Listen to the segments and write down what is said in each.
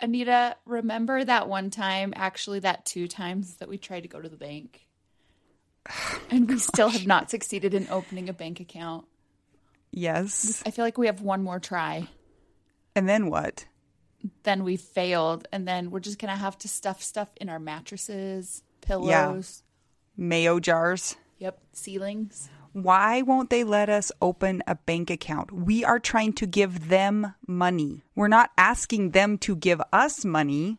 Anita, remember that one time, actually, that two times that we tried to go to the bank? And we oh still have not succeeded in opening a bank account. Yes. I feel like we have one more try. And then what? Then we failed, and then we're just going to have to stuff stuff in our mattresses, pillows, Mayo jars. yep, ceilings. Why won't they let us open a bank account? We are trying to give them money. We're not asking them to give us money.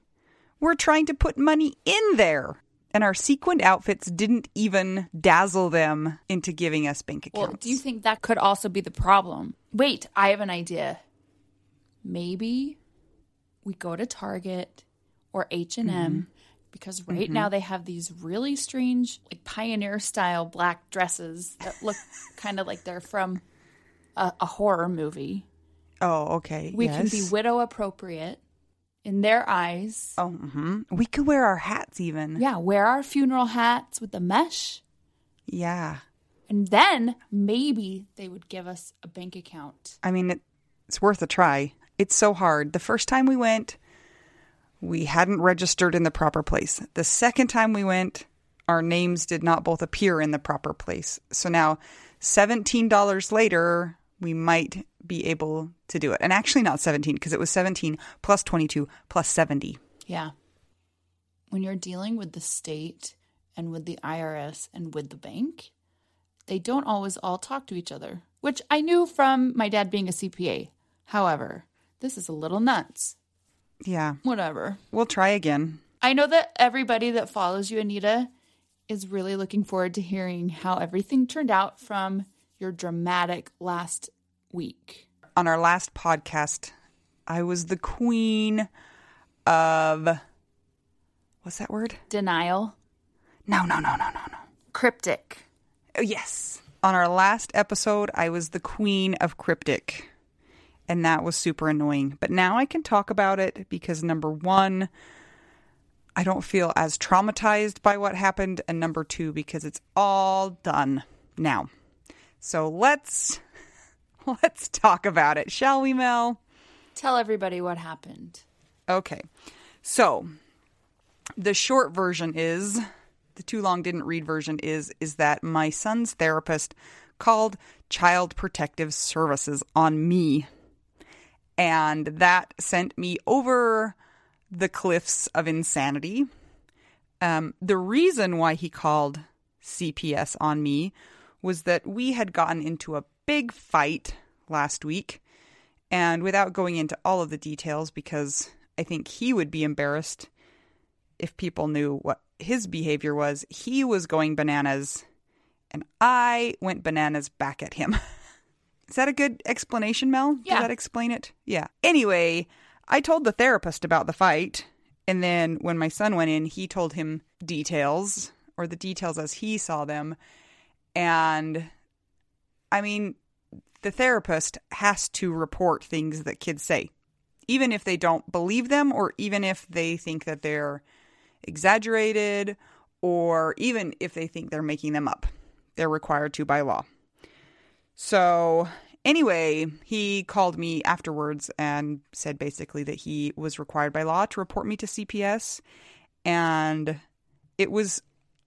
We're trying to put money in there. And our sequined outfits didn't even dazzle them into giving us bank accounts. Well, do you think that could also be the problem? Wait, I have an idea. Maybe we go to Target or H&M because right now they have these really strange like pioneer style black dresses that look kind of like they're from a, a horror movie. Oh, okay. We can be widow appropriate in their eyes. Oh, mm-hmm. we could wear our hats even. Yeah, wear our funeral hats with the mesh. Yeah. And then maybe they would give us a bank account. I mean, it, it's worth a try. It's so hard. The first time we went, we hadn't registered in the proper place. The second time we went, our names did not both appear in the proper place. So now, $17 later, we might be able to do it. And actually, not 17 because it was 17 plus 22 plus 70. Yeah. When you're dealing with the state and with the IRS and with the bank, they don't always all talk to each other, which I knew from my dad being a CPA. However, this is a little nuts. Yeah, Whatever. we'll try again. I know that everybody that follows you, Anita, is really looking forward to hearing how everything turned out from your dramatic last week. on our last podcast, I was the queen of what's that word? Denial. No, no, no, no, no, no. Cryptic. Oh, yes. On our last episode, I was the queen of cryptic. And that was super annoying. But now I can talk about it because number one, I don't feel as traumatized by what happened. And number two, because it's all done now. So let's let's talk about it, shall we, Mel? Tell everybody what happened. Okay. So the short version is the too long didn't read version is is that my son's therapist called Child Protective Services on me. And that sent me over the cliffs of insanity. Um, the reason why he called CPS on me was that we had gotten into a big fight last week. And without going into all of the details, because I think he would be embarrassed if people knew what his behavior was, he was going bananas, and I went bananas back at him. Is that a good explanation, Mel? Yeah. Does that explain it? Yeah. Anyway, I told the therapist about the fight, and then when my son went in, he told him details, or the details as he saw them. And I mean, the therapist has to report things that kids say, even if they don't believe them, or even if they think that they're exaggerated, or even if they think they're making them up. They're required to by law. So, anyway, he called me afterwards and said basically that he was required by law to report me to CPS. And it was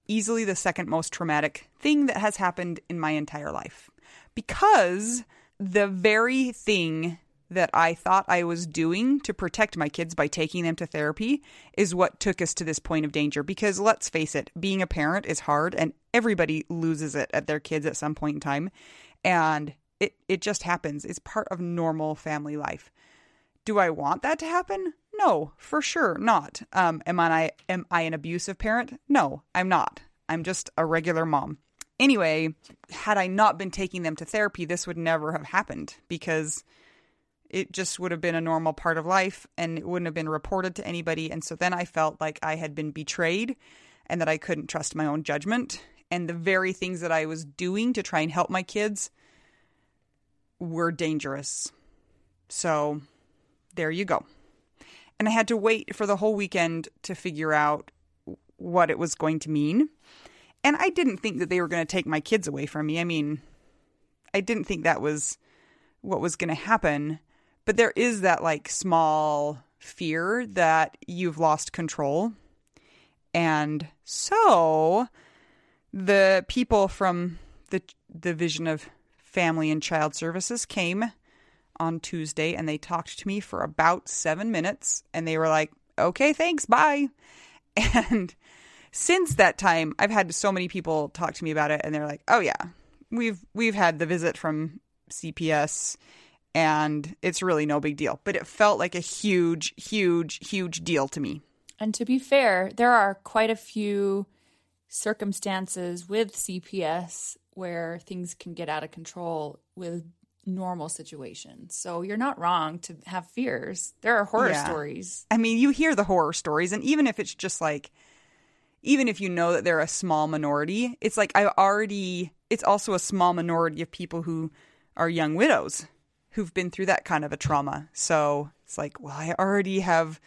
easily the second most traumatic thing that has happened in my entire life. Because the very thing that I thought I was doing to protect my kids by taking them to therapy is what took us to this point of danger. Because let's face it, being a parent is hard and everybody loses it at their kids at some point in time. And it, it just happens. It's part of normal family life. Do I want that to happen? No, for sure not. Um, am I am I an abusive parent? No, I'm not. I'm just a regular mom. Anyway, had I not been taking them to therapy, this would never have happened because it just would have been a normal part of life and it wouldn't have been reported to anybody. And so then I felt like I had been betrayed and that I couldn't trust my own judgment. And the very things that I was doing to try and help my kids were dangerous. So there you go. And I had to wait for the whole weekend to figure out what it was going to mean. And I didn't think that they were going to take my kids away from me. I mean, I didn't think that was what was going to happen. But there is that like small fear that you've lost control. And so the people from the division of family and child services came on Tuesday and they talked to me for about 7 minutes and they were like, "Okay, thanks, bye." And since that time, I've had so many people talk to me about it and they're like, "Oh yeah, we've we've had the visit from CPS and it's really no big deal." But it felt like a huge huge huge deal to me. And to be fair, there are quite a few circumstances with CPS where things can get out of control with normal situations. So you're not wrong to have fears. There are horror Yeah. stories. I mean, you hear the horror stories, and even if it's just like, even if you know that they're a small minority, it's like I already, it's also a small minority of people who are young widows who've been through that kind of a trauma. So it's like, well, I already have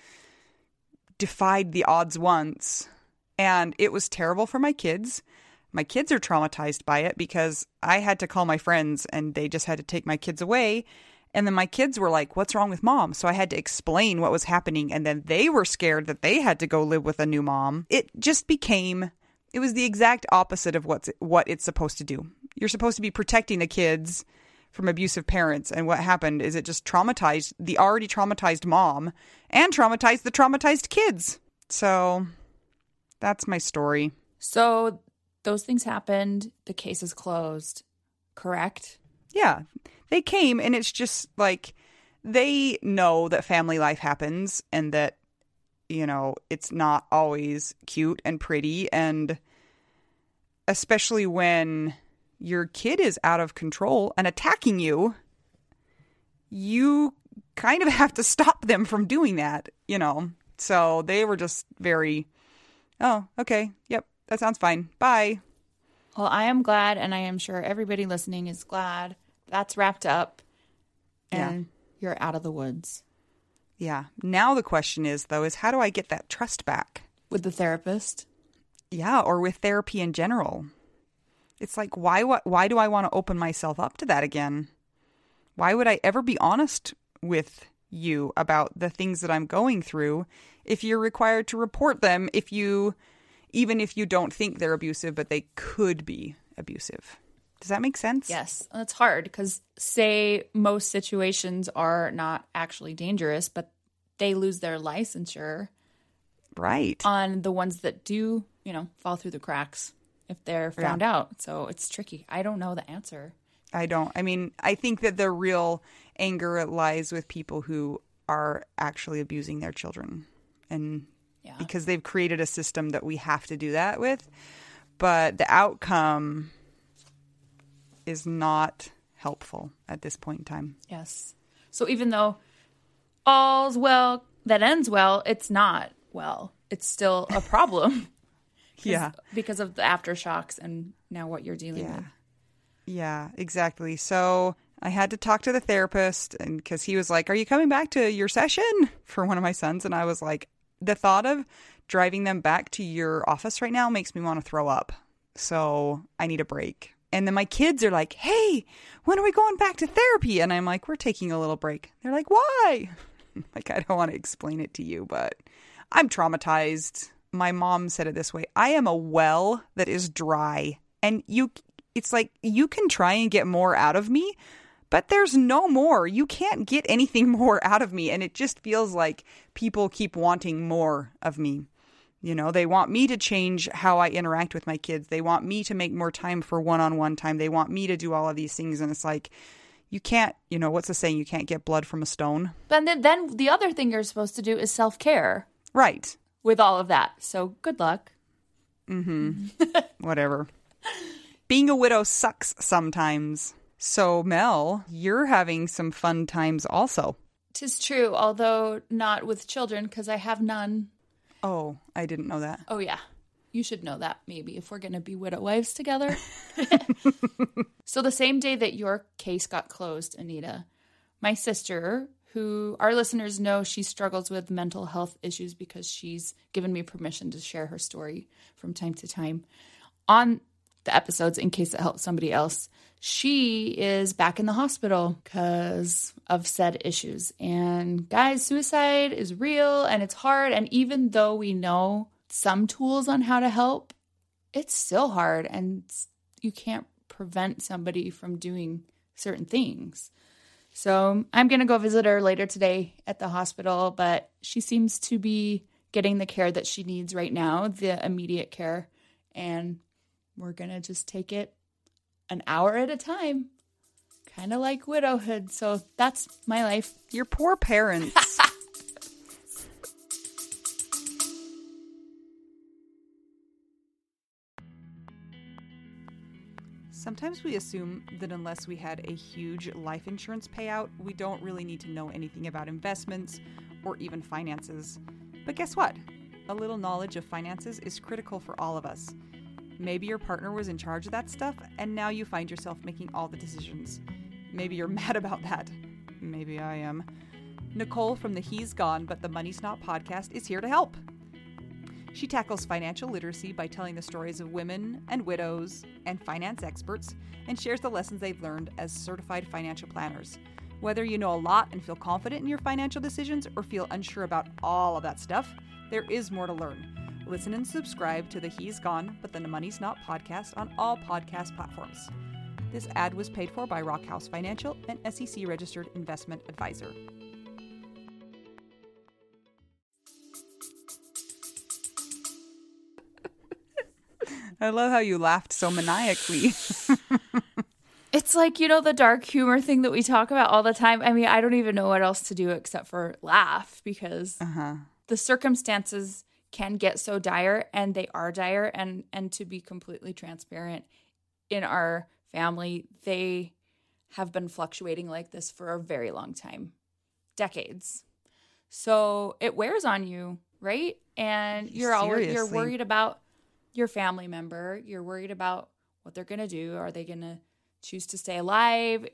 defied the odds once, and it was terrible for my kids. My kids are traumatized by it because I had to call my friends and they just had to take my kids away. And then my kids were like, What's wrong with mom? So I had to explain what was happening. And then they were scared that they had to go live with a new mom. It just became, it was the exact opposite of what's, what it's supposed to do. You're supposed to be protecting the kids from abusive parents. And what happened is it just traumatized the already traumatized mom and traumatized the traumatized kids. So that's my story. So those things happened. The case is closed. Correct? Yeah. They came and it's just like they know that family life happens and that you know, it's not always cute and pretty and especially when your kid is out of control and attacking you, you kind of have to stop them from doing that, you know. So they were just very Oh, okay. Yep. That sounds fine. Bye. Well, I am glad, and I am sure everybody listening is glad that's wrapped up and you're out of the woods Yeah. Now the question is though is how do I get that trust back? with the therapist. Yeah, or with therapy in general. It's like why what why do I want to open myself up to that again? Why would I ever be honest with you about the things that I'm going through if you're required to report them if you even if you don't think they're abusive, but they could be abusive. Does that make sense? Yes, it's hard because say most situations are not actually dangerous, but they lose their licensure Right. on the ones that do, you know, fall through the cracks if they're found out. So it's tricky. I don't know the answer. I don't. I mean, I think that the real anger lies with people who are actually abusing their children. And Yeah. because they've created a system that we have to do that with. But the outcome is not helpful at this point in time. Yes. So even though all's well that ends well, it's not well. It's still a problem. Yeah. Because of the aftershocks and now what you're dealing Yeah. with. Yeah, exactly. So I had to talk to the therapist and because he was like, Are you coming back to your session for one of my sons? And I was like, The thought of driving them back to your office right now makes me want to throw up. So I need a break. And then my kids are like, Hey, when are we going back to therapy? And I'm like, We're taking a little break. They're like, Why? like, I don't want to explain it to you, but I'm traumatized. My mom said it this way I am a well that is dry. And you, it's like you can try and get more out of me, but there's no more. You can't get anything more out of me. And it just feels like people keep wanting more of me. You know, they want me to change how I interact with my kids. They want me to make more time for one on one time. They want me to do all of these things. And it's like, you can't, you know, what's the saying? You can't get blood from a stone. But then, then the other thing you're supposed to do is self care Right. with all of that. So good luck. Mhm. Whatever. Being a widow sucks sometimes. So, Mel, you're having some fun times also. Tis true, although not with children because I have none. Oh, I didn't know that. Oh, yeah. You should know that maybe if we're going to be widow wives together. so, the same day that your case got closed, Anita, my sister, who our listeners know she struggles with mental health issues because she's given me permission to share her story from time to time on the episodes in case it helps somebody else. She is back in the hospital because of said issues. And guys, suicide is real and it's hard. And even though we know some tools on how to help, it's still hard and you can't prevent somebody from doing certain things. So I'm going to go visit her later today at the hospital, but she seems to be getting the care that she needs right now, the immediate care. And we're going to just take it an hour at a time, kind of like widowhood. So that's my life. Your poor parents. Sometimes we assume that unless we had a huge life insurance payout, we don't really need to know anything about investments or even finances. But guess what? A little knowledge of finances is critical for all of us. Maybe your partner was in charge of that stuff, and now you find yourself making all the decisions. Maybe you're mad about that. Maybe I am. Nicole from the He's Gone But the Money's Not podcast is here to help. She tackles financial literacy by telling the stories of women and widows and finance experts and shares the lessons they've learned as certified financial planners. Whether you know a lot and feel confident in your financial decisions or feel unsure about all of that stuff, there is more to learn. Listen and subscribe to the He's Gone But the Money's Not podcast on all podcast platforms. This ad was paid for by Rockhouse Financial, an SEC registered investment advisor. I love how you laughed so maniacally. It's like, you know, the dark humor thing that we talk about all the time. I mean, I don't even know what else to do except for laugh because uh-huh. the circumstances can get so dire and they are dire and and to be completely transparent in our family, they have been fluctuating like this for a very long time. Decades. So it wears on you, right? And you're always you're worried about your family member. You're worried about what they're going to do. Are they going to choose to stay alive?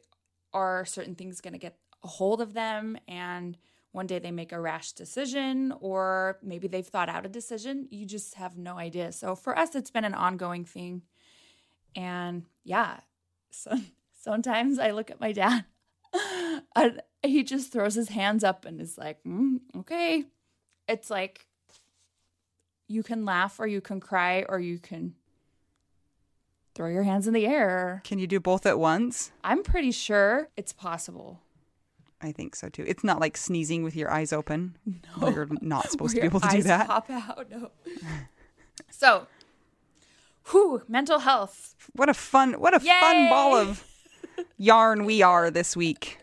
Are certain things going to get a hold of them? And one day they make a rash decision, or maybe they've thought out a decision. You just have no idea. So for us, it's been an ongoing thing. And yeah, so sometimes I look at my dad and he just throws his hands up and is like, mm, okay. It's like, you can laugh or you can cry or you can throw your hands in the air. Can you do both at once? I'm pretty sure it's possible. I think so too. It's not like sneezing with your eyes open. No. You're not supposed to be able to do that. Pop out. No. so, whew, mental health. What a fun what a fun ball of yarn we are this week.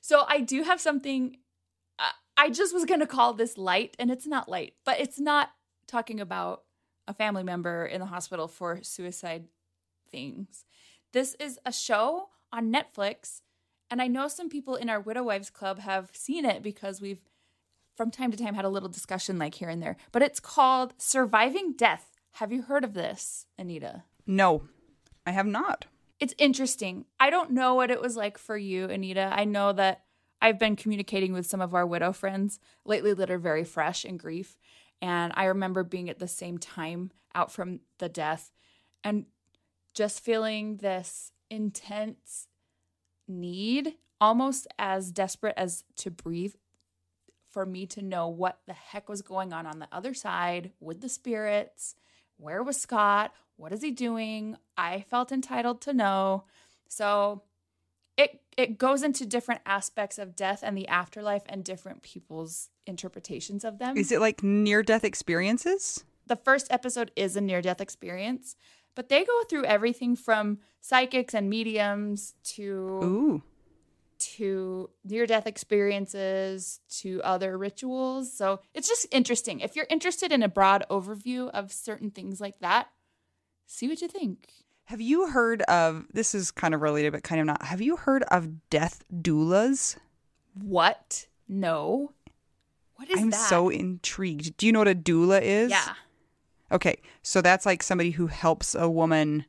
So I do have something. Uh, I just was gonna call this light, and it's not light, but it's not talking about a family member in the hospital for suicide things. This is a show on Netflix, and I know some people in our Widow Wives Club have seen it because we've from time to time had a little discussion like here and there. But it's called Surviving Death. Have you heard of this, Anita? No, I have not. it's interesting. I don't know what it was like for you, Anita. I know that I've been communicating with some of our widow friends lately that are very fresh in grief. And I remember being at the same time out from the death and just feeling this intense need, almost as desperate as to breathe, for me to know what the heck was going on on the other side with the spirits. Where was Scott? What is he doing? I felt entitled to know. So it it goes into different aspects of death and the afterlife and different people's interpretations of them. Is it like near death experiences? the first episode is a near death experience, but they go through everything from psychics and mediums to Ooh. to near death experiences to other rituals. So it's just interesting. If you're interested in a broad overview of certain things like that, see what you think. Have you heard of this is kind of related but kind of not. Have you heard of death doulas? What? No. What is I'm that? so intrigued. Do you know what a doula is? yeah. Okay, so that's like somebody who helps a woman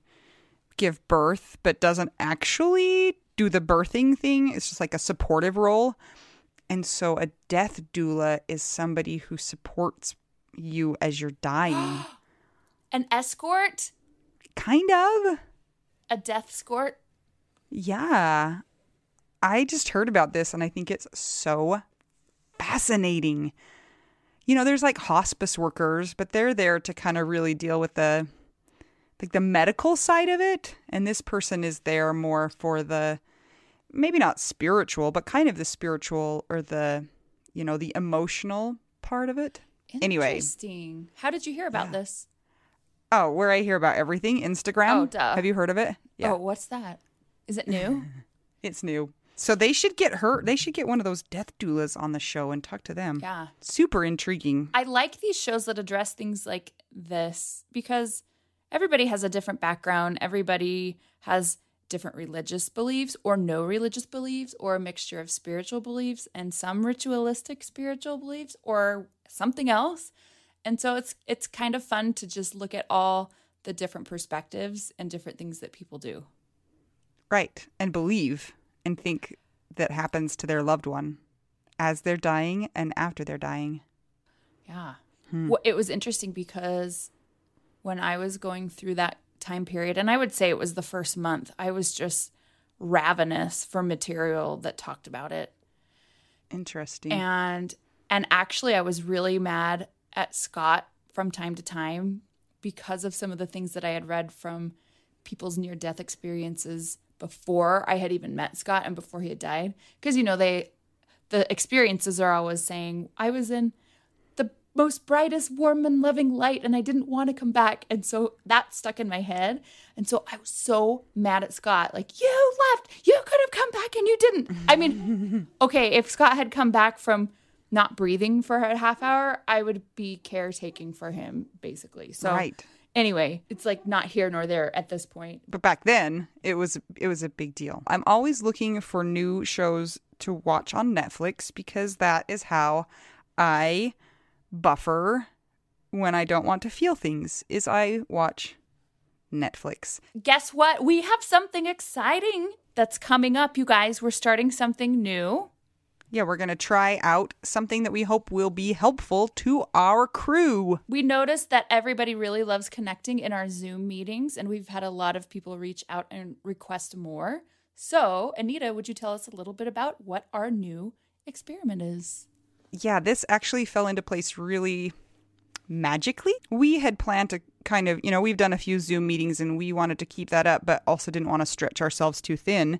give birth, but doesn't actually do the birthing thing. It's just like a supportive role. And so a death doula is somebody who supports you as you're dying. An escort, kind of. a death escort. Yeah. I just heard about this and I think it's so fascinating. You know, there's like hospice workers, but they're there to kind of really deal with the like the medical side of it, and this person is there more for the maybe not spiritual, but kind of the spiritual or the you know, the emotional part of it. Anyway, Interesting. How did you hear about this? oh, where I hear about everything, Instagram. Oh, duh. Have you heard of it? Yeah. Oh, what's that? Is it new? It's new. So they should get her. They should get one of those death doulas on the show and talk to them. yeah. Super intriguing. I like these shows that address things like this because everybody has a different background. Everybody has different religious beliefs or no religious beliefs or a mixture of spiritual beliefs and some ritualistic spiritual beliefs or something else. And so it's it's kind of fun to just look at all the different perspectives and different things that people do. Right. And believe and think that happens to their loved one as they're dying and after they're dying. Yeah. Hmm. Well, it was interesting because when I was going through that time period, and I would say it was the first month, I was just ravenous for material that talked about it. Interesting. And and actually I was really mad at Scott from time to time because of some of the things that I had read from people's near death experiences before I had even met Scott and before he had died because you know they the experiences are always saying I was in most brightest warm and loving light and I didn't want to come back. And so that stuck in my head. And so I was so mad at Scott. Like you left. You could have come back and you didn't. I mean okay if Scott had come back from not breathing for a half hour I would be caretaking for him basically. So Right. anyway it's like not here nor there at this point. But back then it was it was a big deal. I'm always looking for new shows to watch on Netflix because that is how I buffer when I don't want to feel things is I watch Netflix. guess what? We have something exciting that's coming up, you guys. We're starting something new. Yeah, we're going to try out something that we hope will be helpful to our crew. We noticed that everybody really loves connecting in our Zoom meetings, and we've had a lot of people reach out and request more. So, Anita, would you tell us a little bit about what our new experiment is? Yeah, this actually fell into place really magically. We had planned to kind of, you know, we've done a few Zoom meetings and we wanted to keep that up, but also didn't want to stretch ourselves too thin.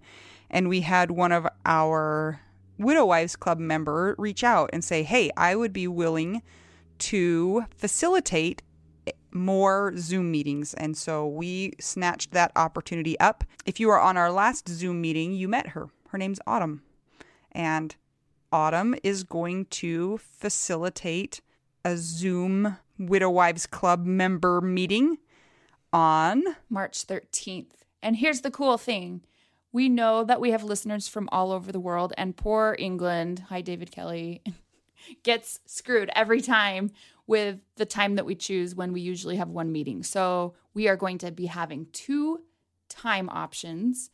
And we had one of our Widow Wives Club member reach out and say, "Hey, I would be willing to facilitate more Zoom meetings." And so we snatched that opportunity up. If you were on our last Zoom meeting, you met her. Her name's Autumn. And Autumn is going to facilitate a Zoom Widow Wives Club member meeting on March 13th. And here's the cool thing we know that we have listeners from all over the world, and poor England, hi, David Kelly, gets screwed every time with the time that we choose when we usually have one meeting. So we are going to be having two time options.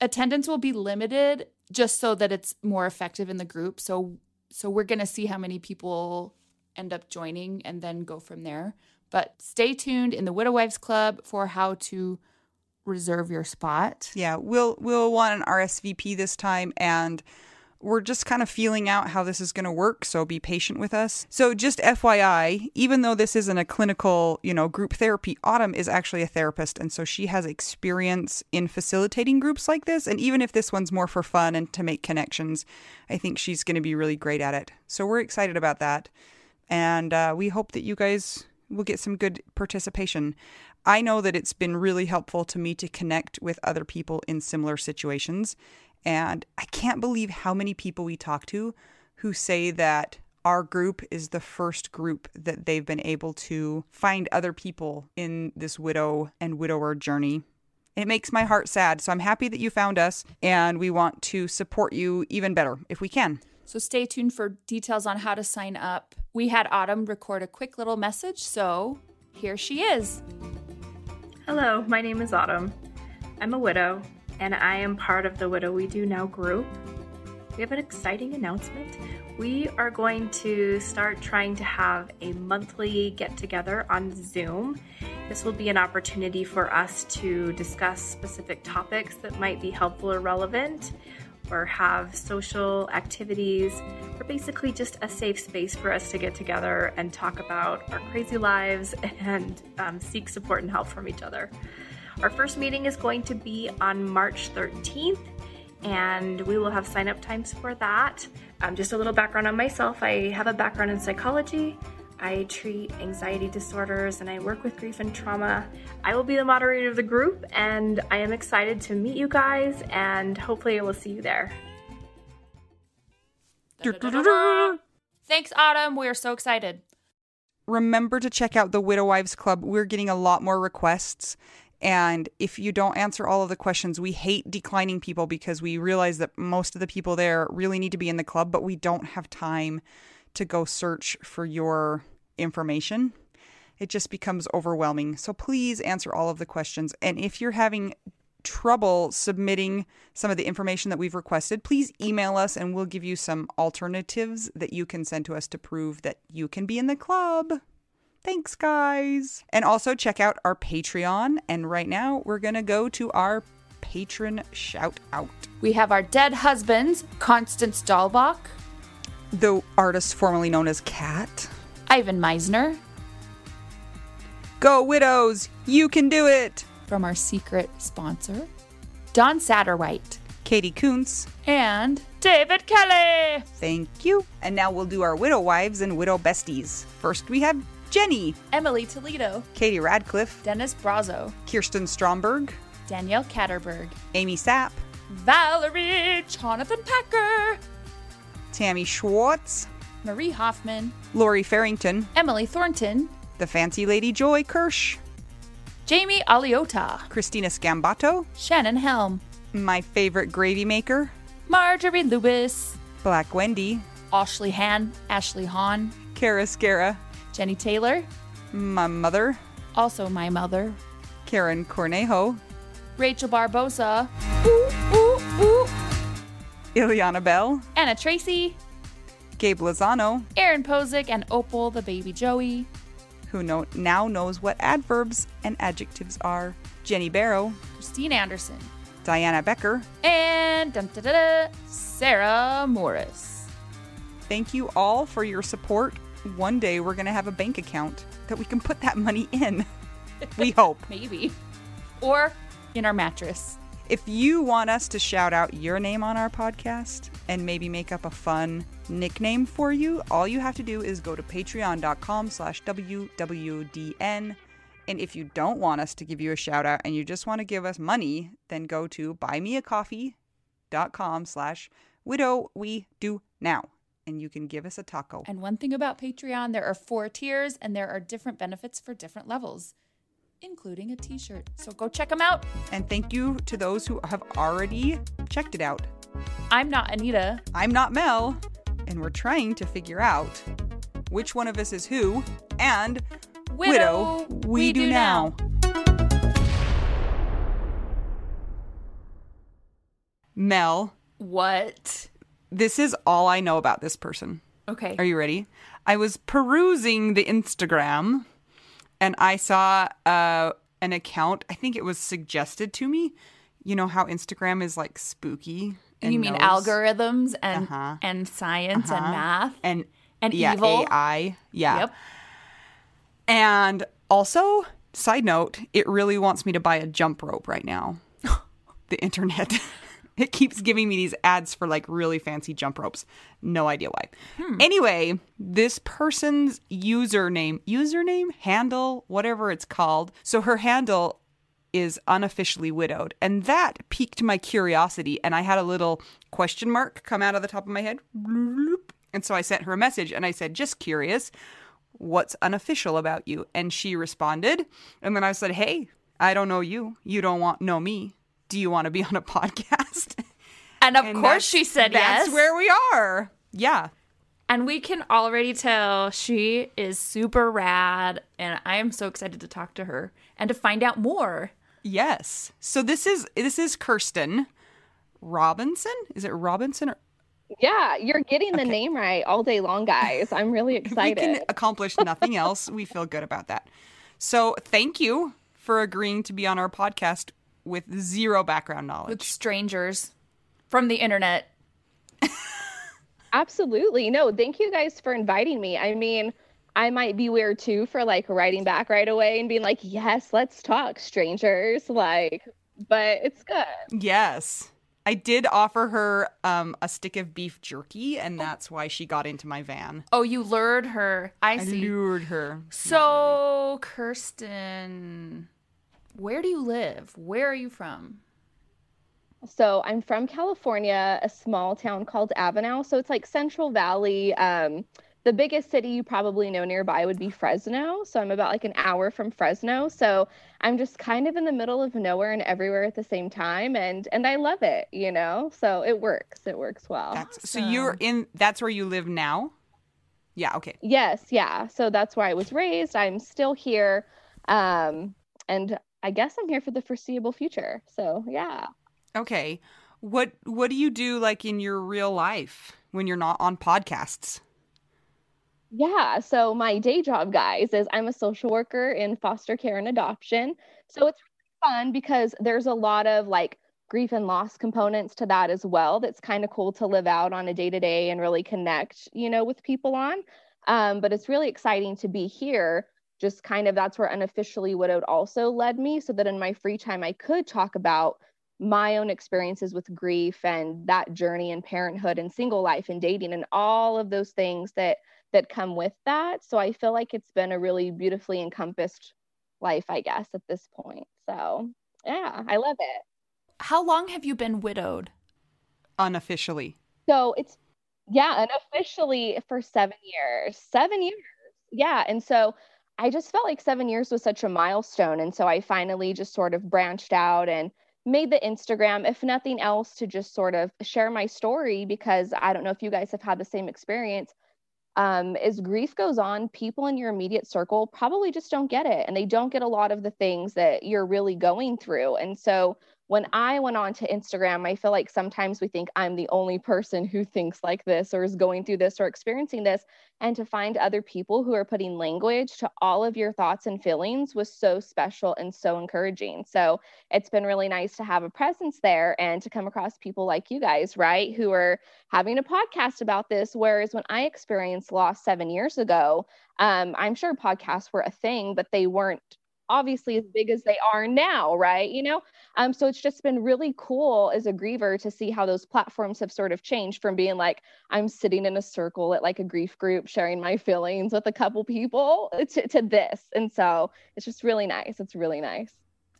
Attendance will be limited just so that it's more effective in the group. So so we're going to see how many people end up joining and then go from there. But stay tuned in the Widow Wives Club for how to reserve your spot. Yeah, we'll we'll want an RSVP this time and we're just kind of feeling out how this is going to work, so be patient with us. So just FYI, even though this isn't a clinical, you know, group therapy, Autumn is actually a therapist and so she has experience in facilitating groups like this and even if this one's more for fun and to make connections, I think she's going to be really great at it. So we're excited about that. And uh, we hope that you guys will get some good participation. I know that it's been really helpful to me to connect with other people in similar situations. And I can't believe how many people we talk to who say that our group is the first group that they've been able to find other people in this widow and widower journey. It makes my heart sad. So I'm happy that you found us and we want to support you even better if we can. So stay tuned for details on how to sign up. We had Autumn record a quick little message, so here she is. Hello, my name is Autumn. I'm a widow, and I am part of the Widow We Do Now group. We have an exciting announcement. We are going to start trying to have a monthly get together on Zoom. This will be an opportunity for us to discuss specific topics that might be helpful or relevant or have social activities, or basically just a safe space for us to get together and talk about our crazy lives and um, seek support and help from each other. Our first meeting is going to be on March 13th, and we will have sign up times for that. Um, just a little background on myself I have a background in psychology. I treat anxiety disorders and I work with grief and trauma. I will be the moderator of the group and I am excited to meet you guys and hopefully I will see you there. Thanks, Autumn. We are so excited. Remember to check out the Widow Wives Club. We're getting a lot more requests. And if you don't answer all of the questions, we hate declining people because we realize that most of the people there really need to be in the club, but we don't have time to go search for your information. It just becomes overwhelming. So please answer all of the questions. And if you're having trouble submitting some of the information that we've requested, please email us and we'll give you some alternatives that you can send to us to prove that you can be in the club. Thanks, guys. And also check out our Patreon. And right now, we're going to go to our patron shout out. We have our dead husbands, Constance Dahlbach, The artist formerly known as Cat. Ivan Meisner, Go, widows! You can do it! from our secret sponsor, Don Satterwhite, Katie Kuntz. and David Kelly. Thank you. And now we'll do our widow wives and widow besties. First, we have Jenny, Emily Toledo, Katie Radcliffe, Dennis Brazo, Kirsten Stromberg, Danielle Catterberg, Amy Sapp, Valerie Jonathan Packer, Tammy Schwartz, Marie Hoffman, Lori Farrington, Emily Thornton, the fancy lady Joy Kirsch, Jamie Aliota, Christina Scambato, Shannon Helm, my favorite gravy maker, Marjorie Lewis, Black Wendy, Ashley Han, Ashley Hahn, Kara Scara, Jenny Taylor, my mother, also my mother, Karen Cornejo, Rachel Barbosa, ooh, ooh, ooh, Ileana Bell, Anna Tracy, Gabe Lozano, Aaron Posick, and Opal the baby Joey, who know, now knows what adverbs and adjectives are, Jenny Barrow, Christine Anderson, Diana Becker. and dun, Sarah Morris. Thank you all for your support. One day we're going to have a bank account that we can put that money in. we hope. Maybe. Or in our mattress. If you want us to shout out your name on our podcast and maybe make up a fun nickname for you, all you have to do is go to patreon.com slash WWDN. And if you don't want us to give you a shout out and you just want to give us money, then go to buymeacoffee.com slash widow we do now. And you can give us a taco. And one thing about Patreon, there are four tiers and there are different benefits for different levels, including a t shirt. So go check them out. And thank you to those who have already checked it out. I'm not Anita. I'm not Mel, and we're trying to figure out which one of us is who and Widow, we, do, now. Mel, What? This is all I know about this person. Okay. Are you ready? I was perusing the Instagram and I saw uh, an account. I think it was suggested to me. You know how Instagram is like spooky. and you mean knows- algorithms and Uh-huh. and science and Uh-huh. math and and yeah, evil? AI. Yeah. Yep. And also, side note, it really wants me to buy a jump rope right now. the internet. it keeps giving me these ads for like really fancy jump ropes. No idea why. Hmm. Anyway, this person's username, username, handle, whatever it's called. So her handle is unofficially widowed. And that piqued my curiosity. And I had a little question mark come out of the top of my head. And so I sent her a message and I said, just curious, what's unofficial about you? And she responded. And then I said, hey, I don't know you. You don't want know me. Do you want to be on a podcast? And of And course she said that's yes. where we are. Yeah. and we can already tell she is super rad and I am so excited to talk to her and to find out more. Yes. So this is this is Kirsten Robinson. Is it Robinson or Yeah, you're getting the name right all day long, guys. I'm really if we excited. can accomplish nothing else, we feel good about that. So thank you for agreeing to be on our podcast with zero background knowledge. with strangers from the internet. Absolutely. No, thank you guys for inviting me. I mean, I might be weird too for like writing back right away and being like, yes, let's talk, strangers. Like, but it's good. Yes. I did offer her um, a stick of beef jerky, and that's why she got into my van. Oh, you lured her. I I see. lured her. So, Kirsten, where do you live? Where are you from? So I'm from California, a small town called Avenal. So it's like Central Valley. Um, the biggest city you probably know nearby would be Fresno. So I'm about like an hour from Fresno. So I'm just kind of in the middle of nowhere and everywhere at the same time, and and I love it. You know, so it works. It works well. That's, so you're in. That's where you live now. Yeah. Okay. Yes, yeah. So that's where I was raised. I'm still here. Um, and I guess I'm here for the foreseeable future. So yeah. Okay. What What do you do like in your real life when you're not on podcasts? Yeah, so my day job, guys, is I'm a social worker in foster care and adoption. So it's really fun because there's a lot of like grief and loss components to that as well. That's kind of cool to live out on a day to day and really connect, you know, with people on. Um, but it's really exciting to be here. Just kind of that's where unofficially widowed also led me, so that in my free time I could talk about my own experiences with grief and that journey in parenthood and single life and dating and all of those things that that come with that. So I feel like it's been a really beautifully encompassed life, I guess, at this point. So yeah, I love it. How long have you been widowed? Unofficially. So it's yeah, unofficially for seven years. Seven years. Yeah. And so I just felt like seven years was such a milestone. And so I finally just sort of branched out and made the Instagram, if nothing else, to just sort of share my story because I don't know if you guys have had the same experience. Um, as grief goes on, people in your immediate circle probably just don't get it and they don't get a lot of the things that you're really going through. And so when I went on to Instagram, I feel like sometimes we think I'm the only person who thinks like this or is going through this or experiencing this. And to find other people who are putting language to all of your thoughts and feelings was so special and so encouraging. So it's been really nice to have a presence there and to come across people like you guys, right? Who are having a podcast about this. Whereas when I experienced loss seven years ago, um, I'm sure podcasts were a thing, but they weren't obviously as big as they are now, right? You know, um, so it's just been really cool as a griever to see how those platforms have sort of changed from being like I'm sitting in a circle at like a grief group sharing my feelings with a couple people to, to this, and so it's just really nice. It's really nice.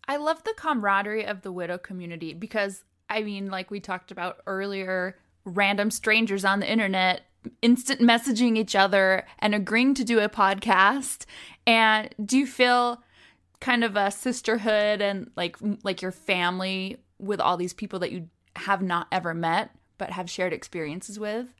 I love the camaraderie of the widow community because I mean, like we talked about earlier, random strangers on the internet instant messaging each other and agreeing to do a podcast. And do you feel kind of a sisterhood and like like your family with all these people that you have not ever met but have shared experiences with?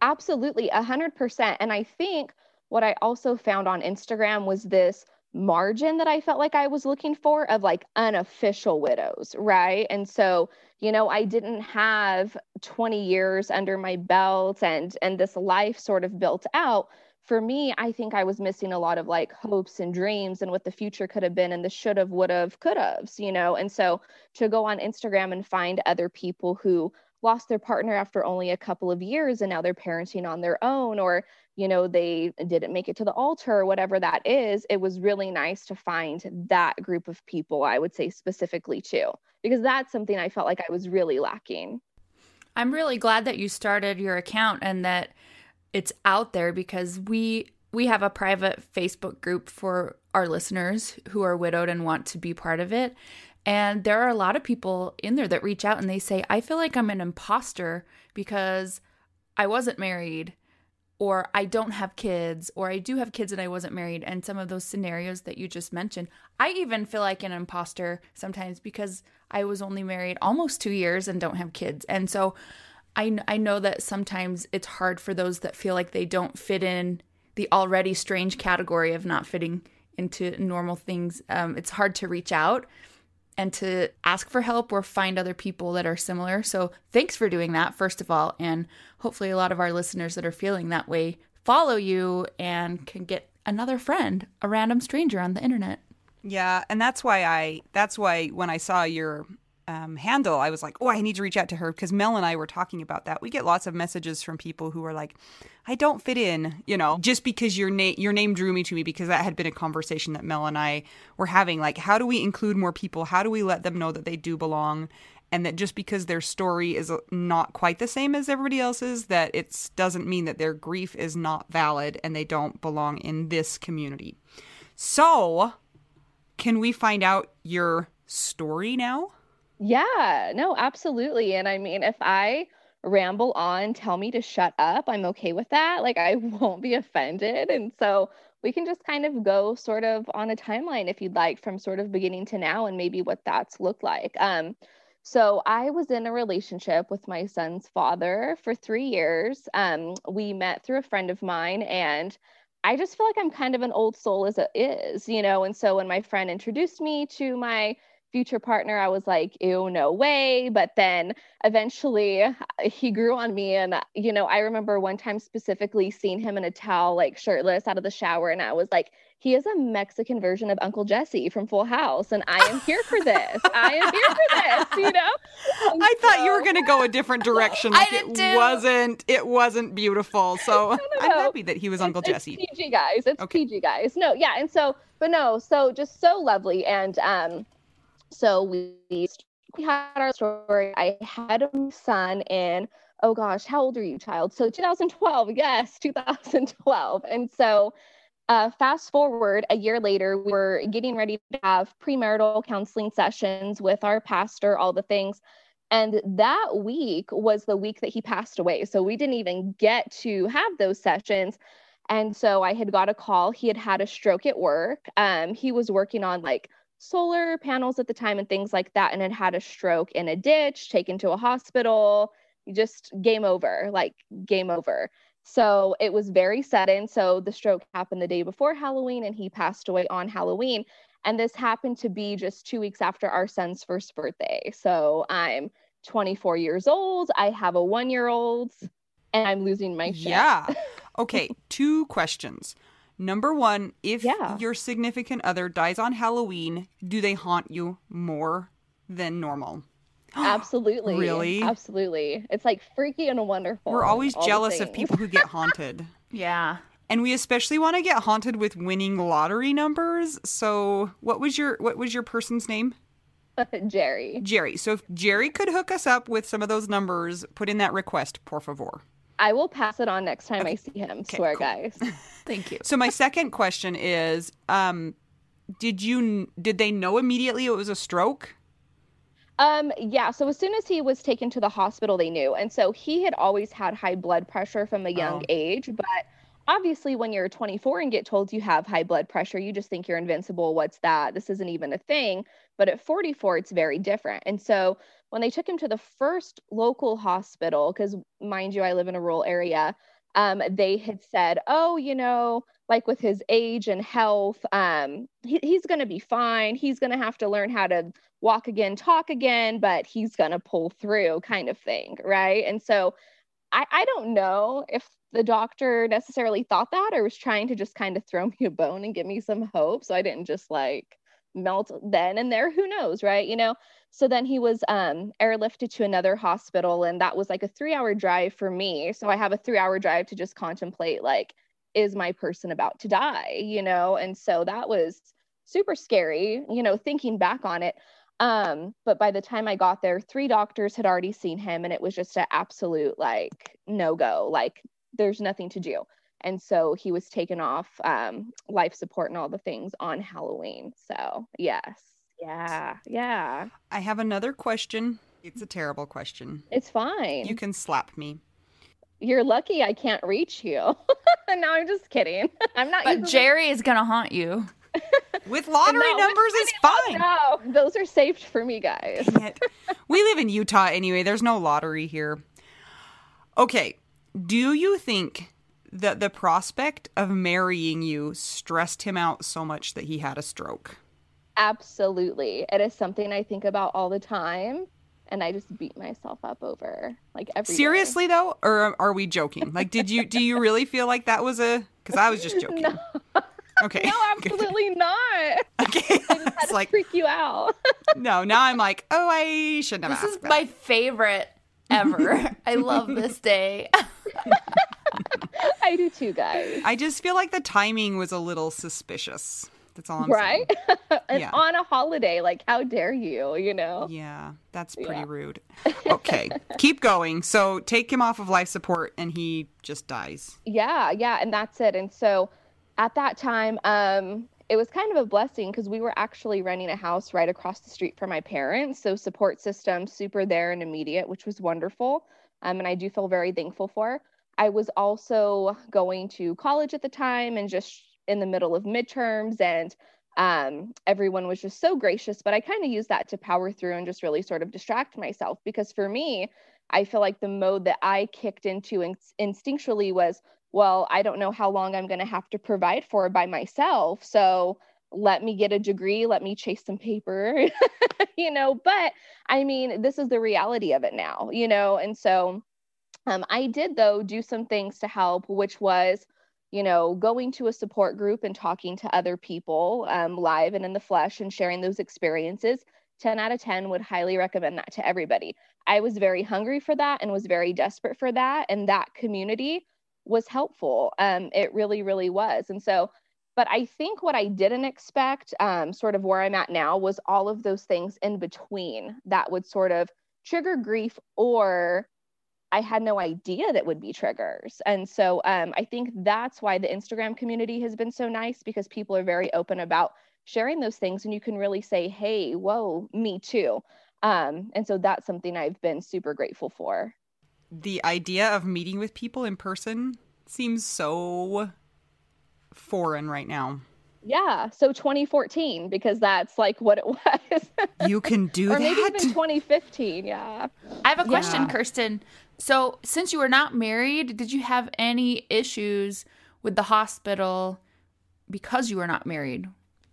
Absolutely, a hundred percent. And I think what I also found on Instagram was this margin that I felt like I was looking for of like unofficial widows, right? And so, you know, I didn't have 20 years under my belt and and this life sort of built out, for me, I think I was missing a lot of like hopes and dreams and what the future could have been and the should have, would have, could have, you know. And so to go on Instagram and find other people who lost their partner after only a couple of years and now they're parenting on their own or you know they didn't make it to the altar or whatever that is it was really nice to find that group of people i would say specifically too because that's something i felt like i was really lacking i'm really glad that you started your account and that it's out there because we we have a private Facebook group for our listeners who are widowed and want to be part of it. And there are a lot of people in there that reach out and they say, I feel like I'm an imposter because I wasn't married, or I don't have kids, or I do have kids and I wasn't married. And some of those scenarios that you just mentioned, I even feel like an imposter sometimes because I was only married almost two years and don't have kids. And so I, I know that sometimes it's hard for those that feel like they don't fit in the already strange category of not fitting into normal things. Um, it's hard to reach out and to ask for help or find other people that are similar. So, thanks for doing that, first of all. And hopefully, a lot of our listeners that are feeling that way follow you and can get another friend, a random stranger on the internet. Yeah, and that's why I that's why when I saw your um, handle, I was like, oh, I need to reach out to her because Mel and I were talking about that. We get lots of messages from people who are like, I don't fit in, you know, just because your name your name drew me to me because that had been a conversation that Mel and I were having. Like, how do we include more people? How do we let them know that they do belong? And that just because their story is not quite the same as everybody else's, that it doesn't mean that their grief is not valid and they don't belong in this community. So, can we find out your story now? Yeah, no, absolutely. And I mean, if I ramble on, tell me to shut up, I'm okay with that. Like, I won't be offended. And so we can just kind of go sort of on a timeline if you'd like from sort of beginning to now and maybe what that's looked like. Um, so I was in a relationship with my son's father for three years. Um, we met through a friend of mine and I just feel like I'm kind of an old soul as it is, you know. And so when my friend introduced me to my future partner, I was like, ew, no way. But then eventually he grew on me. And, you know, I remember one time specifically seeing him in a towel, like shirtless out of the shower. And I was like, he is a Mexican version of Uncle Jesse from Full House, and I am here for this. I am here for this, you know. And I so... thought you were going to go a different direction. Like it too. wasn't. It wasn't beautiful. So no, no, no. I'm happy that he was Uncle it's, Jesse. It's PG guys. It's okay. PG guys. No, yeah, and so, but no, so just so lovely, and um, so we we had our story. I had a son in oh gosh, how old are you, child? So 2012, yes, 2012. And so uh, fast forward a year later, we were getting ready to have premarital counseling sessions with our pastor, all the things. And that week was the week that he passed away. So we didn't even get to have those sessions. And so I had got a call. He had had a stroke at work. Um, he was working on like solar panels at the time and things like that and had had a stroke in a ditch taken to a hospital just game over like game over so it was very sudden so the stroke happened the day before halloween and he passed away on halloween And this happened to be just two weeks after our son's first birthday. So I'm 24 years old. I have a one year old and I'm losing my shit. Yeah. Okay, two questions. Number one, if Yeah. your significant other dies on Halloween, do they haunt you more than normal? Absolutely. Really? Absolutely. It's like freaky and wonderful. We're always jealous of people who get haunted. Yeah. And we especially want to get haunted with winning lottery numbers. So, what was your what was your person's name? Jerry. Jerry. So, if Jerry could hook us up with some of those numbers, put in that request, por favor. I will pass it on next time I see him. swear, cool. guys. Thank you. So, my second question is, um, did you did they know immediately it was a stroke? Um, yeah, so as soon as he was taken to the hospital, they knew. And so he had always had high blood pressure from a young Oh. age, but obviously when you're 24 and get told you have high blood pressure, you just think you're invincible. What's that? This isn't even a thing. But at 44, it's very different. And so when they took him to the first local hospital, because mind you, I live in a rural area, um, they had said, oh, you know, like with his age and health, um, he, he's going to be fine. He's going to have to learn how to walk again, talk again, but he's going to pull through kind of thing. Right. And so I, I don't know if the doctor necessarily thought that or was trying to just kind of throw me a bone and give me some hope. So I didn't just like melt then and there. Who knows? Right. You know, so then he was um, airlifted to another hospital, and that was like a three hour drive for me. So I have a three hour drive to just contemplate, like, is my person about to die? You know, and so that was super scary, you know, thinking back on it. Um, but by the time I got there, three doctors had already seen him, and it was just an absolute like no go. Like, there's nothing to do. And so he was taken off um, life support and all the things on Halloween. So, yes. Yeah. Yeah. I have another question. It's a terrible question. It's fine. You can slap me. You're lucky I can't reach you. no, I'm just kidding. I'm not. But using Jerry is going to haunt you. With lottery No, numbers is fine. No, those are saved for me, guys. We live in Utah anyway. There's no lottery here. Okay. Do you think that the prospect of marrying you stressed him out so much that he had a stroke? Absolutely. It is something I think about all the time. And I just beat myself up over like every day. Seriously though, or are we joking? Like, did you do you really feel like that was a? Because I was just joking. No, Okay. no, absolutely not. Okay. I just had it's to like freak you out. no. Now I'm like, oh, I shouldn't have This is that. my favorite ever. I love this day. I do too, guys. I just feel like the timing was a little suspicious. That's all I'm right? and Yeah. on a holiday, like how dare you, you know? Yeah, that's pretty Yeah. rude. Okay, keep going. So take him off of life support, and he just dies. Yeah, yeah, and that's it. And so at that time, um, it was kind of a blessing because we were actually renting a house right across the street from my parents. So support system super there and immediate, which was wonderful. Um, and I do feel very thankful for. I was also going to college at the time and just in the middle of midterms and um, everyone was just so gracious but i kind of used that to power through and just really sort of distract myself because for me i feel like the mode that i kicked into in- instinctually was well i don't know how long i'm going to have to provide for by myself so let me get a degree let me chase some paper you know but i mean this is the reality of it now you know and so um, i did though do some things to help which was you know, going to a support group and talking to other people um, live and in the flesh and sharing those experiences, 10 out of 10 would highly recommend that to everybody. I was very hungry for that and was very desperate for that. And that community was helpful. Um, it really, really was. And so, but I think what I didn't expect, um, sort of where I'm at now, was all of those things in between that would sort of trigger grief or I had no idea that would be triggers. And so um, I think that's why the Instagram community has been so nice because people are very open about sharing those things and you can really say, hey, whoa, me too. Um, and so that's something I've been super grateful for. The idea of meeting with people in person seems so foreign right now. Yeah. So 2014, because that's like what it was. You can do or that. maybe even 2015. Yeah. I have a question, Yeah. Kirsten. So, since you were not married, did you have any issues with the hospital because you were not married?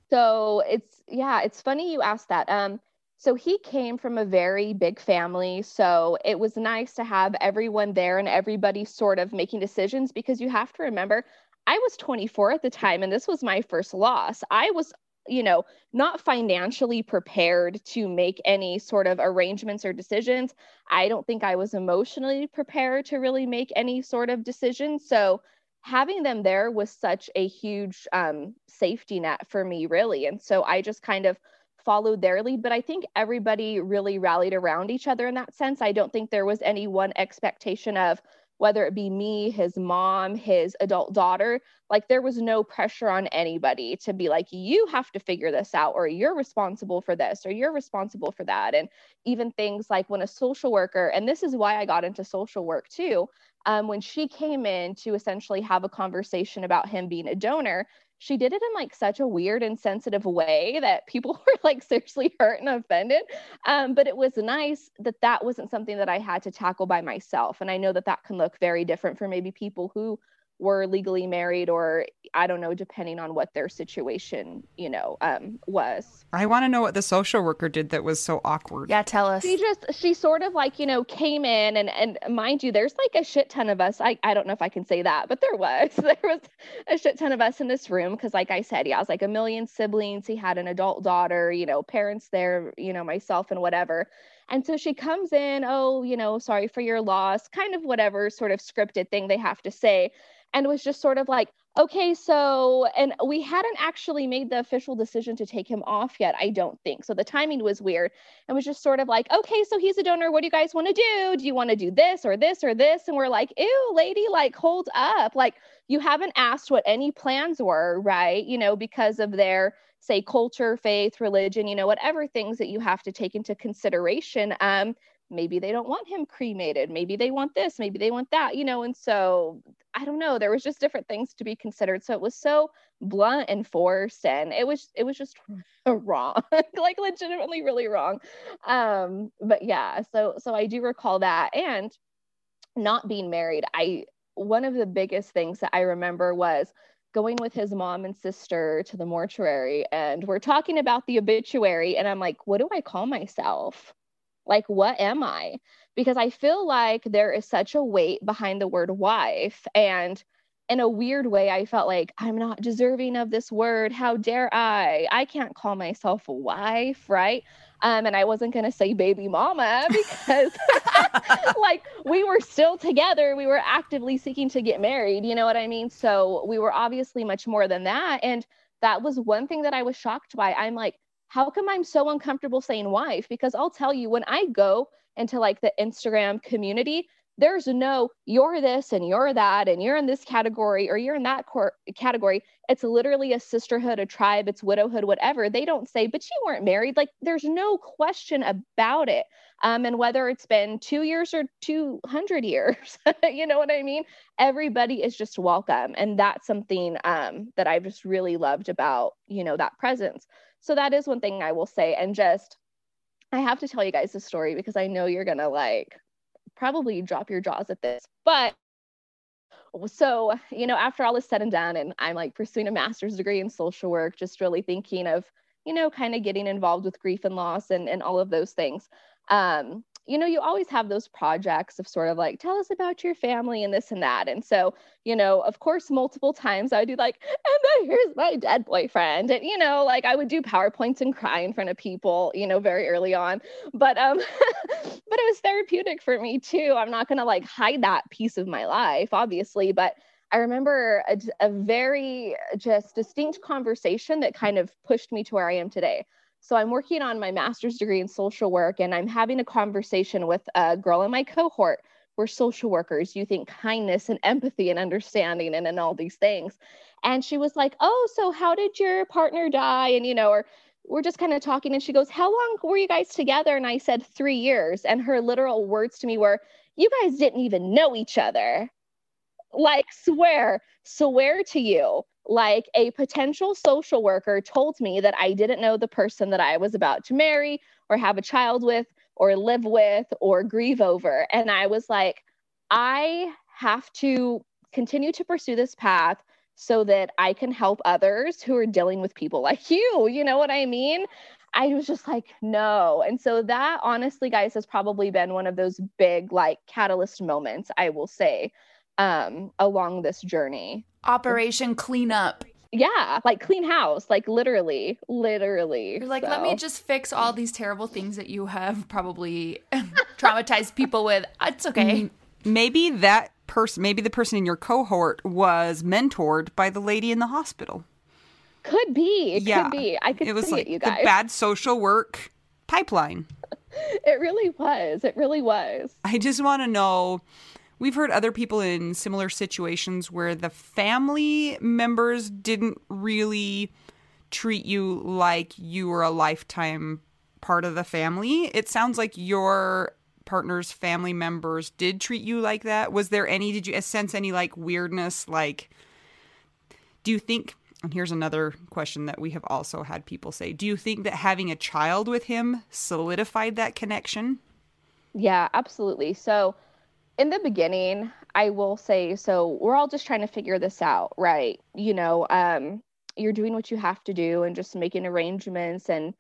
So it's yeah, it's funny you asked that. Um, so he came from a very big family, so it was nice to have everyone there and everybody sort of making decisions because you have to remember I was 24 at the time and this was my first loss. I was you know, not financially prepared to make any sort of arrangements or decisions. I don't think I was emotionally prepared to really make any sort of decision. So having them there was such a huge um, safety net for me, really. And so I just kind of followed their lead. But I think everybody really rallied around each other in that sense. I don't think there was any one expectation of, whether it be me, his mom, his adult daughter, like there was no pressure on anybody to be like, you have to figure this out, or you're responsible for this, or you're responsible for that. And even things like when a social worker, and this is why I got into social work too, um, when she came in to essentially have a conversation about him being a donor, she did it in like such a weird and sensitive way that people were like seriously hurt and offended. Um, but it was nice that that wasn't something that I had to tackle by myself. And I know that that can look very different for maybe people who were legally married or i don't know depending on what their situation you know um, was. I want to know what the social worker did that was so awkward. Yeah tell us. She just she sort of like you know came in and and mind you there's like a shit ton of us i, I don't know if i can say that but there was there was a shit ton of us in this room because like i said yeah i was like a million siblings he had an adult daughter you know parents there you know myself and whatever. And so she comes in, oh, you know, sorry for your loss, kind of whatever sort of scripted thing they have to say and was just sort of like, okay, so, and we hadn't actually made the official decision to take him off yet, I don't think. So the timing was weird and was just sort of like, okay, so he's a donor. What do you guys want to do? Do you want to do this or this or this? And we're like, ew, lady, like, hold up. Like, you haven't asked what any plans were, right? You know, because of their, say, culture, faith, religion, you know, whatever things that you have to take into consideration. Um, maybe they don't want him cremated maybe they want this maybe they want that you know and so i don't know there was just different things to be considered. So it was so blunt and forced and it was it was just wrong like legitimately really wrong. Um but yeah so so i do recall that and not being married i one of the biggest things that i remember was going with his mom and sister to the mortuary and we're talking about the obituary and i'm like what do i call myself like, what am I? Because I feel like there is such a weight behind the word wife. And in a weird way, I felt like I'm not deserving of this word. How dare I? I can't call myself a wife, right? Um, and I wasn't going to say baby mama because, like, we were still together. We were actively seeking to get married. You know what I mean? So we were obviously much more than that. And that was one thing that I was shocked by. I'm like, how come I'm so uncomfortable saying wife? Because I'll tell you, when I go into like the Instagram community, there's no you're this and you're that and you're in this category or you're in that cor- category. It's literally a sisterhood, a tribe, it's widowhood, whatever. They don't say, but you weren't married. Like there's no question about it. Um, and whether it's been two years or 200 years, you know what I mean? Everybody is just welcome. And that's something um, that I've just really loved about, you know, that presence. So that is one thing I will say. And just, I have to tell you guys the story because I know you're going to like probably drop your jaws at this. But so, you know, after all is said and done, and I'm like pursuing a master's degree in social work, just really thinking of, you know, kind of getting involved with grief and loss and, and all of those things. Um, you know, you always have those projects of sort of like, tell us about your family and this and that. And so, you know, of course, multiple times I would do like, and then here's my dead boyfriend. And, you know, like I would do PowerPoints and cry in front of people, you know, very early on. But, um, but it was therapeutic for me too. I'm not going to like hide that piece of my life, obviously. But I remember a, a very just distinct conversation that kind of pushed me to where I am today. So I'm working on my master's degree in social work, and I'm having a conversation with a girl in my cohort. We're social workers. You think kindness and empathy and understanding and, and all these things. And she was like, Oh, so how did your partner die? And, you know, or we're just kind of talking. And she goes, How long were you guys together? And I said, Three years. And her literal words to me were, You guys didn't even know each other. Like, swear, swear to you like a potential social worker told me that I didn't know the person that I was about to marry or have a child with or live with or grieve over. And I was like, I have to continue to pursue this path so that I can help others who are dealing with people like you. You know what I mean? I was just like, no. And so that honestly, guys, has probably been one of those big like catalyst moments, I will say, um, along this journey. Operation cleanup. Yeah, like clean house, like literally, literally. You're like, so. let me just fix all these terrible things that you have probably traumatized people with. Uh, it's okay. Maybe that person, maybe the person in your cohort was mentored by the lady in the hospital. Could be. It yeah. could be. I could it was see like it, you guys. The bad social work pipeline. it really was. It really was. I just want to know. We've heard other people in similar situations where the family members didn't really treat you like you were a lifetime part of the family. It sounds like your partner's family members did treat you like that. Was there any, did you sense any like weirdness? Like, do you think and here's another question that we have also had people say Do you think that having a child with him solidified that connection? Yeah, absolutely. So, in the beginning, I will say, so we're all just trying to figure this out, right? You know, um, you're doing what you have to do and just making arrangements and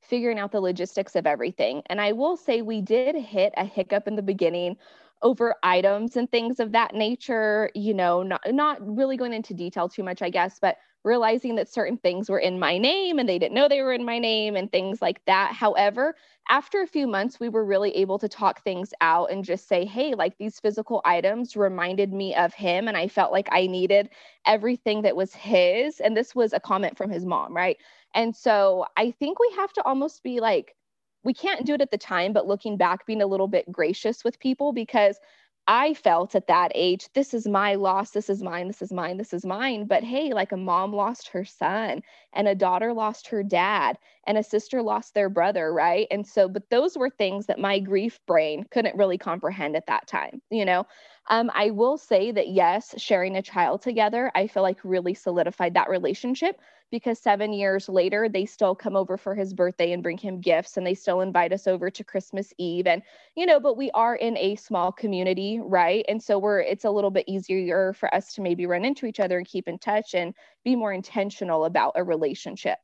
figuring out the logistics of everything. And I will say, we did hit a hiccup in the beginning over items and things of that nature, you know, not, not really going into detail too much, I guess, but realizing that certain things were in my name and they didn't know they were in my name and things like that. However, after a few months, we were really able to talk things out and just say, hey, like these physical items reminded me of him. And I felt like I needed everything that was his. And this was a comment from his mom, right? And so I think we have to almost be like, we can't do it at the time, but looking back, being a little bit gracious with people because I felt at that age, this is my loss, this is mine, this is mine, this is mine. But hey, like a mom lost her son, and a daughter lost her dad, and a sister lost their brother, right? And so, but those were things that my grief brain couldn't really comprehend at that time, you know? Um, I will say that yes, sharing a child together, I feel like really solidified that relationship because seven years later, they still come over for his birthday and bring him gifts and they still invite us over to Christmas Eve. And, you know, but we are in a small community, right? And so we're, it's a little bit easier for us to maybe run into each other and keep in touch and be more intentional about a relationship.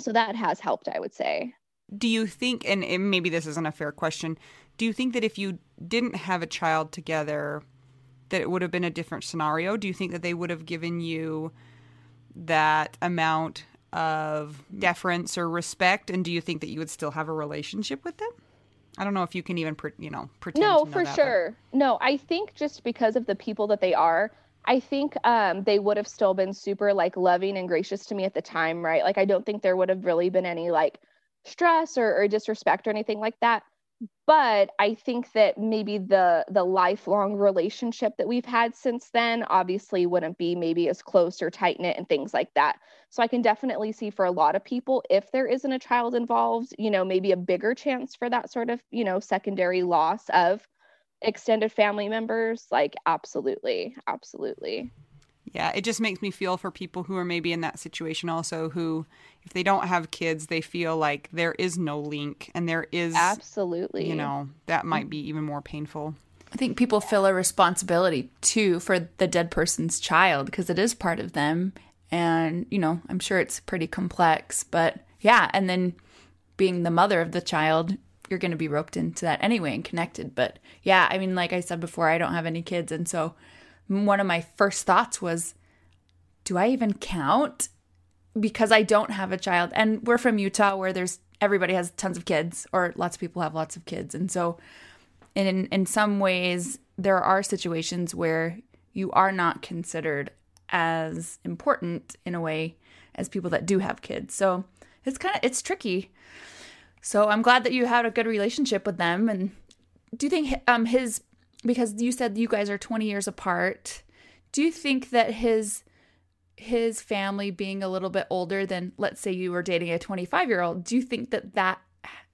So that has helped, I would say. Do you think, and maybe this isn't a fair question, do you think that if you didn't have a child together, that it would have been a different scenario? Do you think that they would have given you that amount of deference or respect? And do you think that you would still have a relationship with them? I don't know if you can even, pre- you know, pretend. No, know for that, sure. But... No, I think just because of the people that they are, I think um, they would have still been super like loving and gracious to me at the time, right? Like I don't think there would have really been any like stress or, or disrespect or anything like that but i think that maybe the the lifelong relationship that we've had since then obviously wouldn't be maybe as close or tight knit and things like that. So i can definitely see for a lot of people if there isn't a child involved you know maybe a bigger chance for that sort of you know secondary loss of extended family members like absolutely absolutely yeah, it just makes me feel for people who are maybe in that situation also who if they don't have kids, they feel like there is no link and there is Absolutely. You know, that mm. might be even more painful. I think people feel a responsibility too for the dead person's child because it is part of them and, you know, I'm sure it's pretty complex, but yeah, and then being the mother of the child, you're going to be roped into that anyway and connected. But yeah, I mean, like I said before, I don't have any kids. And so one of my first thoughts was, do I even count? Because I don't have a child. And we're from Utah where there's everybody has tons of kids or lots of people have lots of kids. And so in in some ways there are situations where you are not considered as important in a way as people that do have kids. So it's kind of it's tricky. So I'm glad that you had a good relationship with them and do you think um his because you said you guys are 20 years apart. Do you think that his his family being a little bit older than let's say you were dating a 25-year-old, do you think that that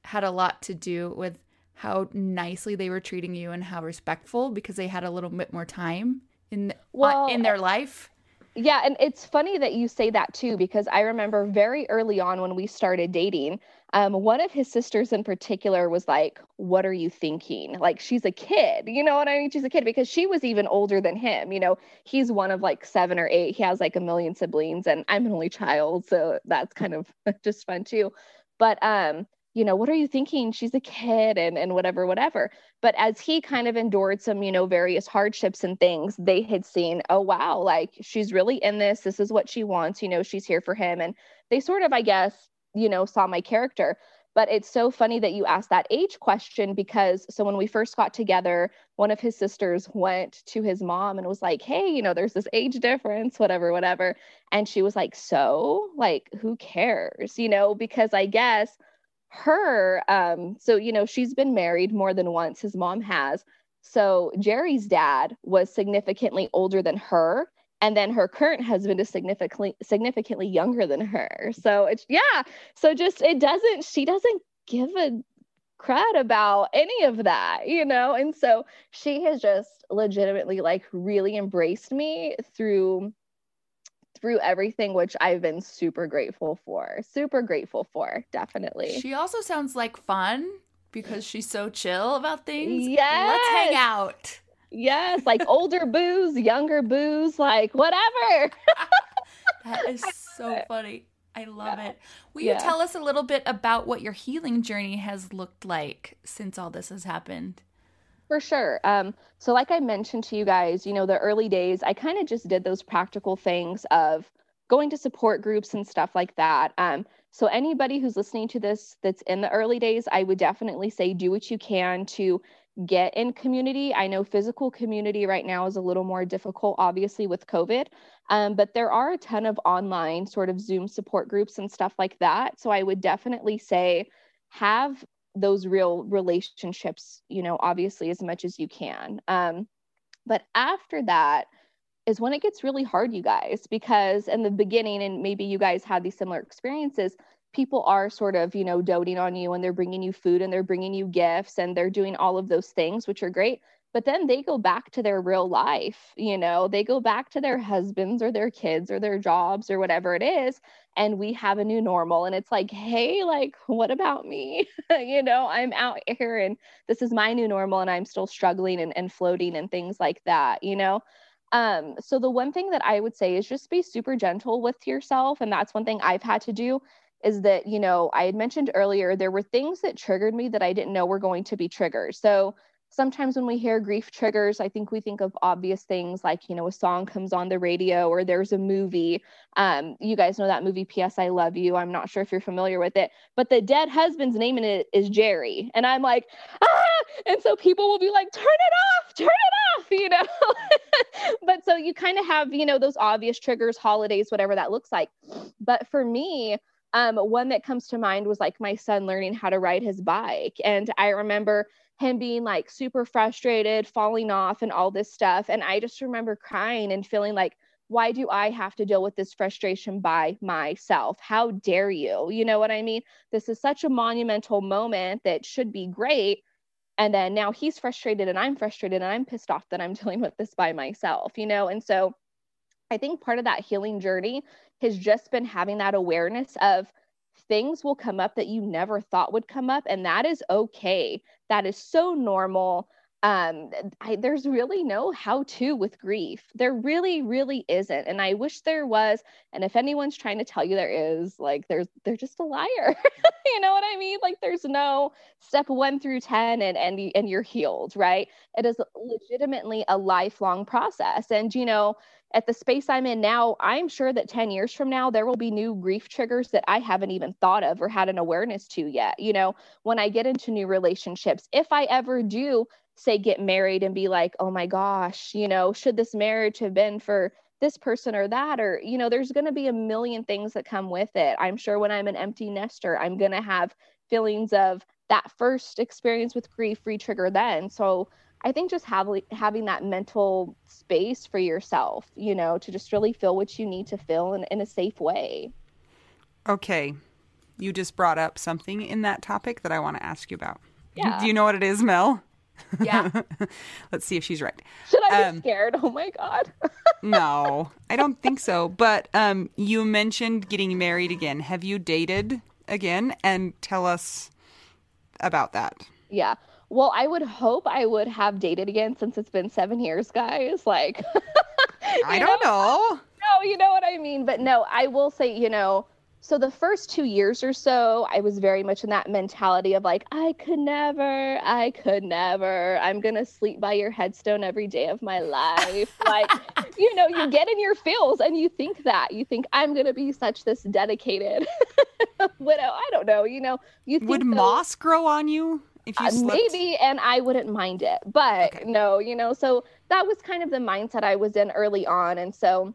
had a lot to do with how nicely they were treating you and how respectful because they had a little bit more time in uh, well, in their life? Yeah, and it's funny that you say that too because I remember very early on when we started dating, Um, one of his sisters in particular was like, What are you thinking? Like, she's a kid. You know what I mean? She's a kid because she was even older than him. You know, he's one of like seven or eight. He has like a million siblings, and I'm an only child. So that's kind of just fun too. But, um, you know, what are you thinking? She's a kid and, and whatever, whatever. But as he kind of endured some, you know, various hardships and things, they had seen, oh, wow, like she's really in this. This is what she wants. You know, she's here for him. And they sort of, I guess, you know, saw my character. But it's so funny that you asked that age question because so when we first got together, one of his sisters went to his mom and was like, Hey, you know, there's this age difference, whatever, whatever. And she was like, So, like, who cares? You know, because I guess her, um, so, you know, she's been married more than once, his mom has. So Jerry's dad was significantly older than her and then her current husband is significantly significantly younger than her. So it's yeah. So just it doesn't she doesn't give a crud about any of that you know? And so she has just legitimately like really embraced me through through everything which i've been super grateful for super grateful for definitely. She also sounds like fun because she's so chill about things. Yeah. let's hang out Yes, like older booze, younger booze, like whatever. that is so funny. I love yeah. it. Will yeah. you tell us a little bit about what your healing journey has looked like since all this has happened? For sure. Um, so, like I mentioned to you guys, you know, the early days, I kind of just did those practical things of going to support groups and stuff like that. Um, so, anybody who's listening to this that's in the early days, I would definitely say do what you can to get in community. I know physical community right now is a little more difficult, obviously, with COVID, um, but there are a ton of online sort of Zoom support groups and stuff like that. So I would definitely say have those real relationships, you know, obviously, as much as you can. Um, but after that, is when it gets really hard, you guys, because in the beginning, and maybe you guys had these similar experiences, people are sort of, you know, doting on you and they're bringing you food and they're bringing you gifts and they're doing all of those things, which are great. But then they go back to their real life, you know, they go back to their husbands or their kids or their jobs or whatever it is. And we have a new normal. And it's like, hey, like, what about me? you know, I'm out here and this is my new normal and I'm still struggling and, and floating and things like that, you know? Um, so the one thing that I would say is just be super gentle with yourself. And that's one thing I've had to do is that, you know, I had mentioned earlier, there were things that triggered me that I didn't know were going to be triggers. So sometimes when we hear grief triggers, I think we think of obvious things like, you know, a song comes on the radio or there's a movie. Um, you guys know that movie, P.S. I Love You. I'm not sure if you're familiar with it, but the dead husband's name in it is Jerry. And I'm like, ah! And so people will be like, turn it off, turn it off, you know. but so you kind of have, you know, those obvious triggers, holidays, whatever that looks like. But for me, um, one that comes to mind was like my son learning how to ride his bike. And I remember him being like super frustrated, falling off, and all this stuff. And I just remember crying and feeling like, why do I have to deal with this frustration by myself? How dare you? You know what I mean? This is such a monumental moment that should be great. And then now he's frustrated and I'm frustrated and I'm pissed off that I'm dealing with this by myself, you know? And so I think part of that healing journey has just been having that awareness of things will come up that you never thought would come up and that is okay. That is so normal. Um I, there's really no how to with grief. There really really isn't and i wish there was and if anyone's trying to tell you there is like there's they're just a liar. You know what i mean? Like there's no step 1 through 10 and and and you're healed right? It is legitimately a lifelong process and you know at the space I'm in now, I'm sure that 10 years from now, there will be new grief triggers that I haven't even thought of or had an awareness to yet. You know, when I get into new relationships, if I ever do say get married and be like, oh my gosh, you know, should this marriage have been for this person or that? Or, you know, there's going to be a million things that come with it. I'm sure when I'm an empty nester, I'm going to have feelings of that first experience with grief re trigger then. So, I think just have, having that mental space for yourself, you know, to just really feel what you need to feel in, in a safe way. Okay. You just brought up something in that topic that I want to ask you about. Yeah. Do you know what it is, Mel? Yeah. Let's see if she's right. Should I um, be scared? Oh my God. no, I don't think so. But um, you mentioned getting married again. Have you dated again and tell us about that. Yeah. Well, I would hope I would have dated again since it's been seven years, guys. Like, I don't know. know. No, you know what I mean. But no, I will say, you know, so the first two years or so, I was very much in that mentality of like, I could never, I could never. I'm gonna sleep by your headstone every day of my life. like, you know, you get in your feels and you think that. You think I'm gonna be such this dedicated widow. I don't know, you know, you Would those, moss grow on you? If you uh, maybe and I wouldn't mind it. But okay. no, you know, so that was kind of the mindset I was in early on. And so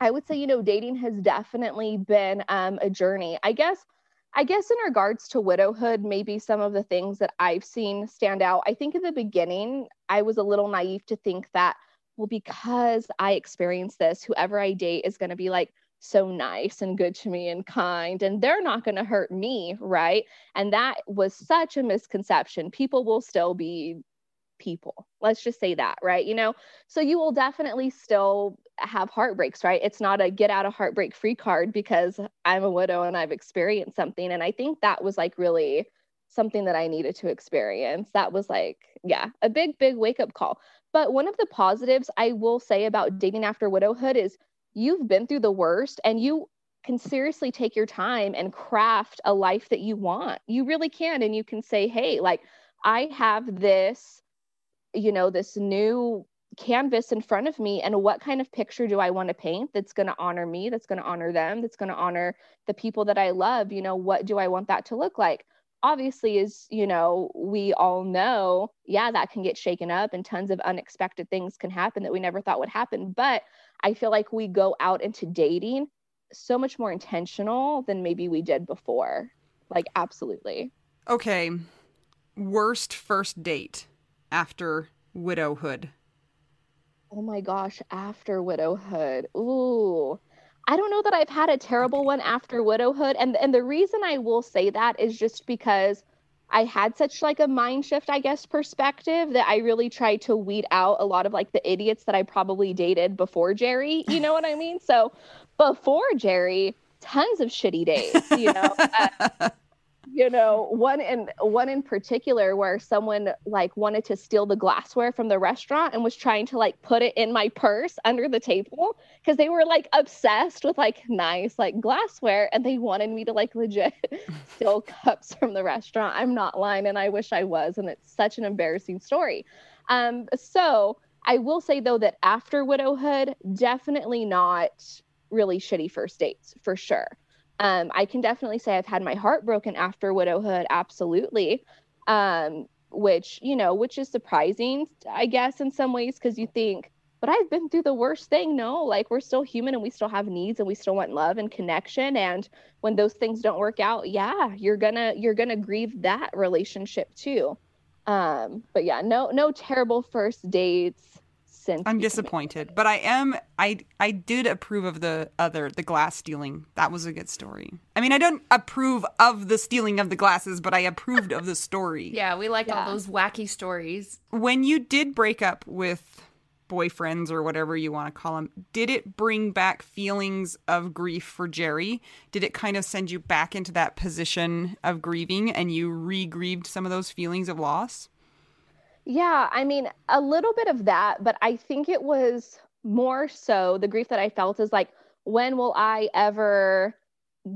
I would say, you know, dating has definitely been um, a journey. I guess, I guess in regards to widowhood, maybe some of the things that I've seen stand out. I think in the beginning, I was a little naive to think that, well, because I experienced this, whoever I date is going to be like so nice and good to me and kind, and they're not going to hurt me, right? And that was such a misconception. People will still be people. Let's just say that, right? You know, so you will definitely still have heartbreaks, right? It's not a get out of heartbreak free card because I'm a widow and I've experienced something. And I think that was like really something that I needed to experience. That was like, yeah, a big, big wake up call. But one of the positives I will say about dating after widowhood is you've been through the worst and you can seriously take your time and craft a life that you want. You really can. And you can say, hey, like, I have this you know this new canvas in front of me and what kind of picture do I want to paint that's going to honor me, that's going to honor them, that's going to honor the people that I love, you know, what do I want that to look like? Obviously is, you know, we all know, yeah, that can get shaken up and tons of unexpected things can happen that we never thought would happen, but I feel like we go out into dating so much more intentional than maybe we did before. Like absolutely. Okay. Worst first date after widowhood? Oh my gosh, after widowhood. Ooh. I don't know that I've had a terrible one after widowhood and and the reason I will say that is just because I had such like a mind shift I guess perspective that I really tried to weed out a lot of like the idiots that I probably dated before Jerry, you know what I mean? So before Jerry, tons of shitty days, you know. Uh, you know one in one in particular where someone like wanted to steal the glassware from the restaurant and was trying to like put it in my purse under the table because they were like obsessed with like nice like glassware and they wanted me to like legit steal cups from the restaurant. I'm not lying and i wish i was and it's such an embarrassing story. Um so i will say though that after widowhood definitely not really shitty first dates for sure um, I can definitely say I've had my heart broken after widowhood, absolutely. Um, which, you know, which is surprising, I guess, in some ways, because you think, but I've been through the worst thing. No, like we're still human and we still have needs and we still want love and connection. And when those things don't work out, yeah, you're gonna you're gonna grieve that relationship too. Um, but yeah, no, no terrible first dates since I'm disappointed, but I am I I did approve of the other the glass stealing. That was a good story. I mean, I don't approve of the stealing of the glasses, but I approved of the story. Yeah, we like yeah. all those wacky stories. When you did break up with boyfriends or whatever you want to call them, did it bring back feelings of grief for Jerry? Did it kind of send you back into that position of grieving and you re-grieved some of those feelings of loss? Yeah, I mean, a little bit of that, but I think it was more so the grief that I felt is like, when will I ever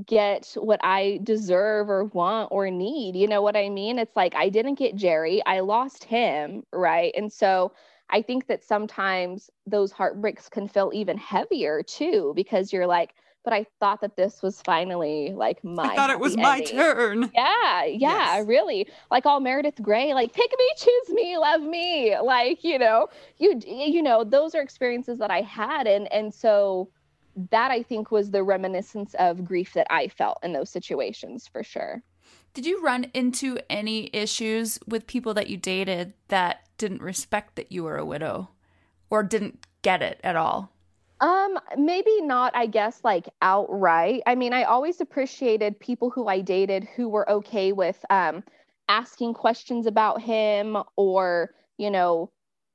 get what I deserve or want or need? You know what I mean? It's like I didn't get Jerry, I lost him, right? And so I think that sometimes those heartbreaks can feel even heavier too, because you're like, but I thought that this was finally like my. I thought it was my turn. Yeah, yeah, yes. really. Like all Meredith Grey, like pick me, choose me, love me. Like you know, you you know, those are experiences that I had, and and so that I think was the reminiscence of grief that I felt in those situations for sure. Did you run into any issues with people that you dated that didn't respect that you were a widow or didn't get it at all? Um, maybe not, I guess, like outright. I mean, I always appreciated people who I dated who were okay with um asking questions about him or, you know,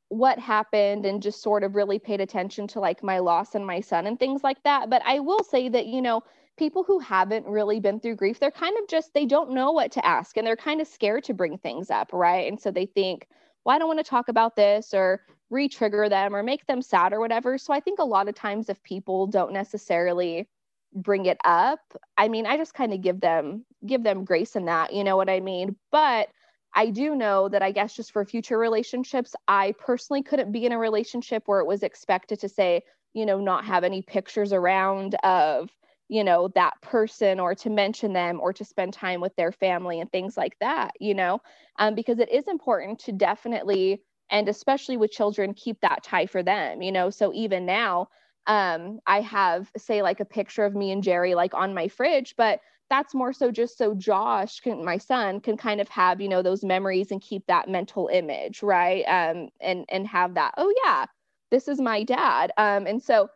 what happened and just sort of really paid attention to like my loss and my son and things like that. But I will say that, you know, people who haven't really been through grief, they're kind of just, they don't know what to ask and they're kind of scared to bring things up, right? And so they think, well, I don't want to talk about this or re trigger them or make them sad or whatever. So I think a lot of times if people don't necessarily bring it up, I mean, I just kind of give them, give them grace in that, you know what I mean? But I do know that I guess just for future relationships, I personally couldn't be in a relationship where it was expected to say, you know, not have any pictures around of, you know, that person or to mention them or to spend time with their family and things like that, you know, um, because it is important to definitely, and especially with children, keep that tie for them, you know. So even now, um, I have, say, like a picture of me and Jerry, like on my fridge, but that's more so just so Josh can my son can kind of have you know those memories and keep that mental image right? Um and and have that oh yeah this is my dad. Um and so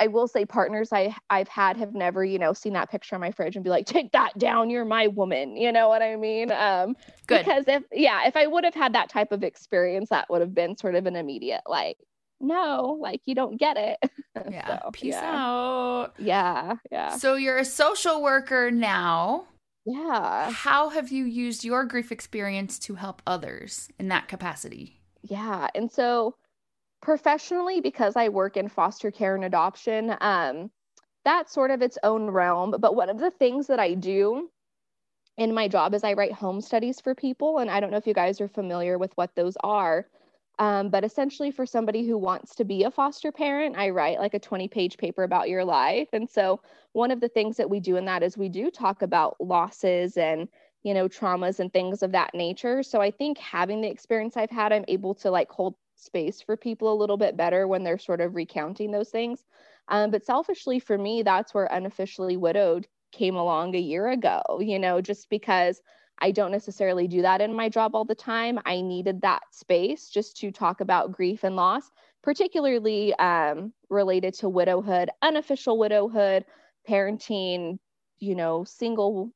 I will say partners I I've had have never you know seen that picture on my fridge and be like take that down you're my woman you know what I mean um Good. because if yeah if I would have had that type of experience that would have been sort of an immediate like no like you don't get it Yeah. So, Peace yeah. out. yeah yeah So you're a social worker now. yeah How have you used your grief experience to help others in that capacity? Yeah. And so professionally, because I work in foster care and adoption, um, that's sort of its own realm. But one of the things that I do in my job is I write home studies for people. And I don't know if you guys are familiar with what those are. Um, but essentially, for somebody who wants to be a foster parent, I write like a 20 page paper about your life. And so, one of the things that we do in that is we do talk about losses and you know traumas and things of that nature so i think having the experience i've had i'm able to like hold space for people a little bit better when they're sort of recounting those things um, but selfishly for me that's where unofficially widowed came along a year ago you know just because i don't necessarily do that in my job all the time i needed that space just to talk about grief and loss particularly um, related to widowhood unofficial widowhood parenting you know single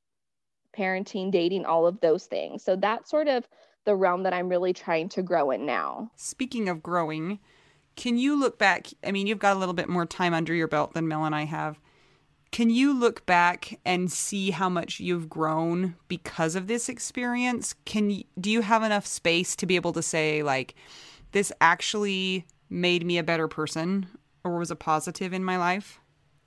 parenting, dating, all of those things. So that sort of the realm that I'm really trying to grow in now. Speaking of growing, can you look back? I mean, you've got a little bit more time under your belt than Mel and I have. Can you look back and see how much you've grown because of this experience? Can you, do you have enough space to be able to say like this actually made me a better person or was a positive in my life?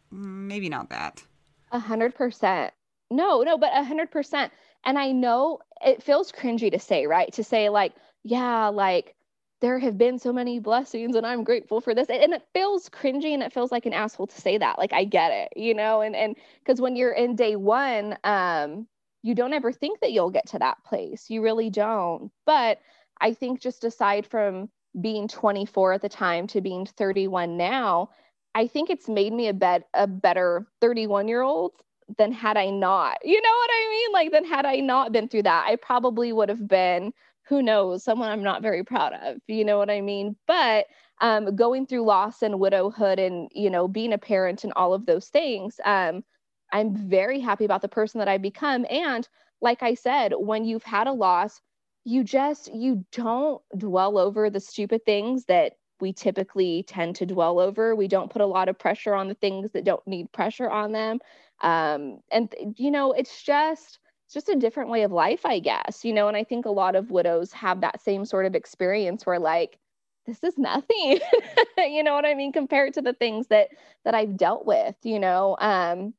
Maybe not that. A hundred percent. No, no, but a hundred percent. And I know it feels cringy to say, right? To say like, yeah, like there have been so many blessings and I'm grateful for this. And it feels cringy and it feels like an asshole to say that. Like I get it, you know, and and because when you're in day one, um, you don't ever think that you'll get to that place. You really don't. But I think just aside from being 24 at the time to being 31 now, I think it's made me a bet a better 31 year old than had I not. You know what I mean? Like, then had I not been through that, I probably would have been, who knows, someone I'm not very proud of. You know what I mean? But um, going through loss and widowhood and, you know, being a parent and all of those things, um, I'm very happy about the person that I've become. And like I said, when you've had a loss, you just you don't dwell over the stupid things that we typically tend to dwell over. We don't put a lot of pressure on the things that don't need pressure on them. Um, and you know, it's just it's just a different way of life, I guess. You know, and I think a lot of widows have that same sort of experience where like this is nothing. you know what I mean compared to the things that that I've dealt with, you know. Um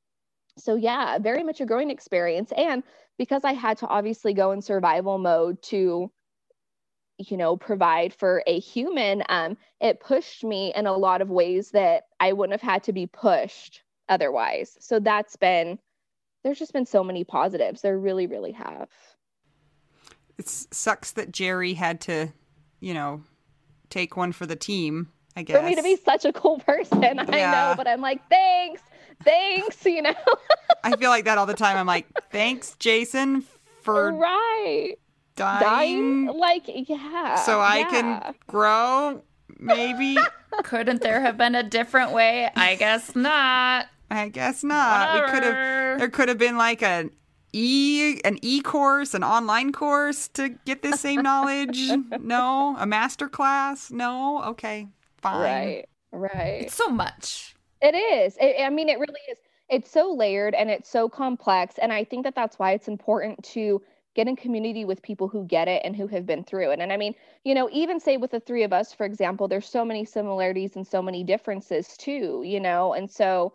so yeah, very much a growing experience and because I had to obviously go in survival mode to you know provide for a human um, it pushed me in a lot of ways that i wouldn't have had to be pushed otherwise so that's been there's just been so many positives there really really have It sucks that Jerry had to, you know, take one for the team, I guess. for me to be such a cool person i know but i'm like thanks thanks you know I feel like that all the time. I'm like, thanks, Jason, for right dying, dying like yeah so I yeah. can grow. Maybe. Couldn't there have been a different way? I guess not. I guess not. We could have. There could have been like an e an e course, an online course to get this same knowledge. no, a master class. No. Okay, fine. right right It's so much. It is. It, I mean, it really is. it's so layered and it's so complex and i think that that's why it's important to get in community with people who get it and who have been through it and i mean you know even say with the three of us for example there's so many similarities and so many differences too you know and so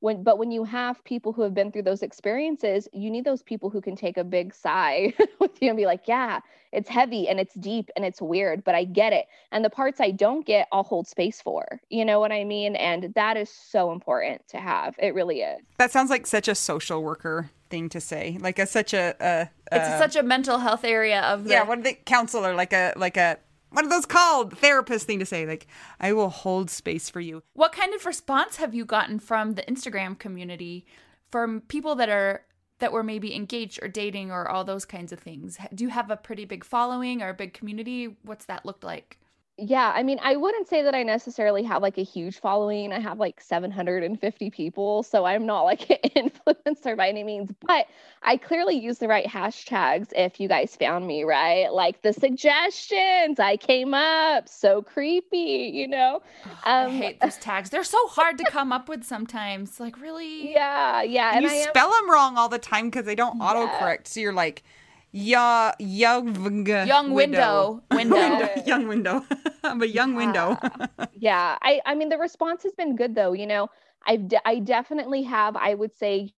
when but when you have people who have been through those experiences you need those people who can take a big sigh with you and be like yeah it's heavy and it's deep and it's weird but i get it. And the parts i don't get i'll hold space for. You know what i mean? And that is so important to have. It really is. That sounds like such a social worker thing to say like a such a, a, a it's such a mental health area of the, yeah what the counselor like a like a what are those called? Therapist thing to say. Like, I will hold space for you. What kind of response have you gotten from the Instagram community from people that are that were maybe engaged or dating or all those kinds of things? Do you have a pretty big following or a big community? What's that looked like? Yeah, I mean, I wouldn't say that I necessarily have like a huge following. I have like 750 people, so I'm not like an influencer by any means, but I clearly use the right hashtags if you guys found me, right? Like the suggestions, I came up, so creepy, you know? Um, I hate those tags. They're so hard to come up with sometimes. Like, really? Yeah, yeah. And, and you spell am- them wrong all the time because they don't yeah. autocorrect. So you're like, yeah, young young window window, window. young window. I'm a young yeah. window. yeah, I I mean the response has been good though. You know, I've de- I definitely have. I would say,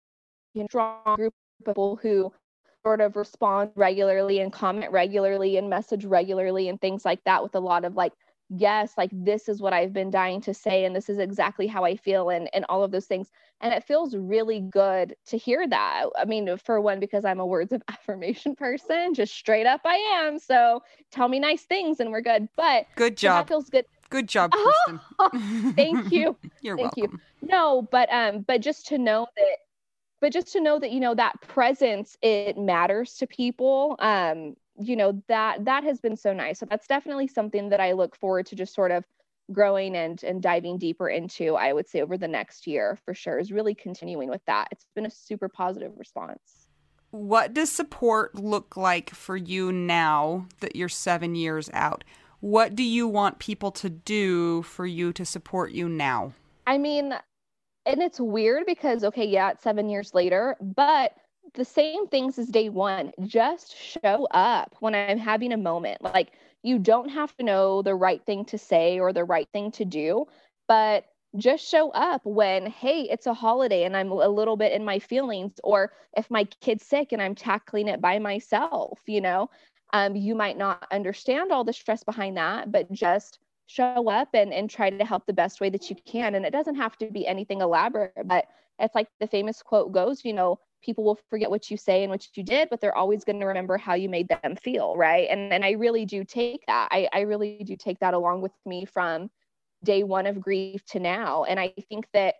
you know, strong group of people who sort of respond regularly and comment regularly and message regularly and things like that with a lot of like yes like this is what i've been dying to say and this is exactly how i feel and and all of those things. And it feels really good to hear that. I mean for one because i'm a words of affirmation person just straight up i am. So tell me nice things and we're good. But good job that feels good good job Kirsten. Oh, thank you. You're thank welcome. You no but um but just to know that but just to know that you know that presence it matters to people. Um you know that that has been so nice. So that's definitely something that i look forward to just sort of growing and and diving deeper into i would say over the next year for sure is really continuing with that. It's been a super positive response. What does support look like for you now that you're seven years out? What do you want people to do for you to support you now? I mean and it's weird because okay yeah it's seven years later but the same things as day one. Just show up when I'm having a moment. Like, you don't have to know the right thing to say or the right thing to do, but just show up when, hey, it's a holiday and I'm a little bit in my feelings, or if my kid's sick and I'm tackling it by myself, you know, um, you might not understand all the stress behind that, but just show up and, and try to help the best way that you can. And it doesn't have to be anything elaborate, but it's like the famous quote goes, you know, people will forget what you say and what you did, but they're always going to remember how you made them feel, right? And and I really do take that. I, I really do take that along with me from day one of grief to now. And I think that,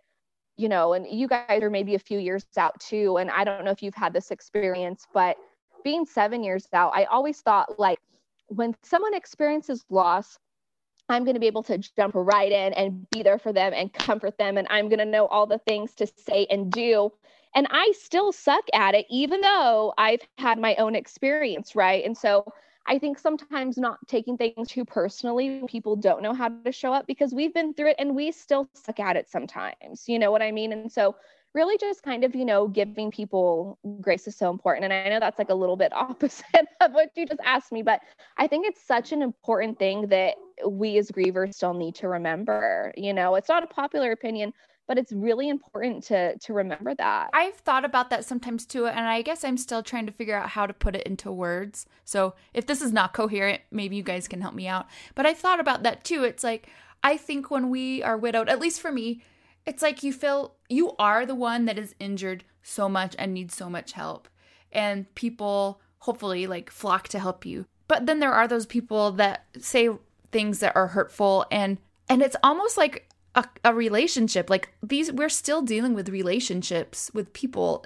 you know, and you guys are maybe a few years out too. And I don't know if you've had this experience, but being seven years out, I always thought like when someone experiences loss, I'm going to be able to jump right in and be there for them and comfort them. And I'm going to know all the things to say and do and I still suck at it, even though I've had my own experience, right? And so I think sometimes not taking things too personally, people don't know how to show up because we've been through it and we still suck at it sometimes. You know what I mean? And so really just kind of, you know, giving people grace is so important. And I know that's like a little bit opposite of what you just asked me, but I think it's such an important thing that we as grievers still need to remember. You know, it's not a popular opinion, but it's really important to to remember that. I've thought about that sometimes too and I guess I'm still trying to figure out how to put it into words. So if this is not coherent, maybe you guys can help me out. But i've thought about that too. It's like I think when we are widowed, at least for me, it's like you feel you are the one that is injured so much and needs so much help. And people hopefully like flock to help you. But then there are those people that say things that are hurtful and and it's almost like a, a relationship. Like these we're still dealing with relationships with people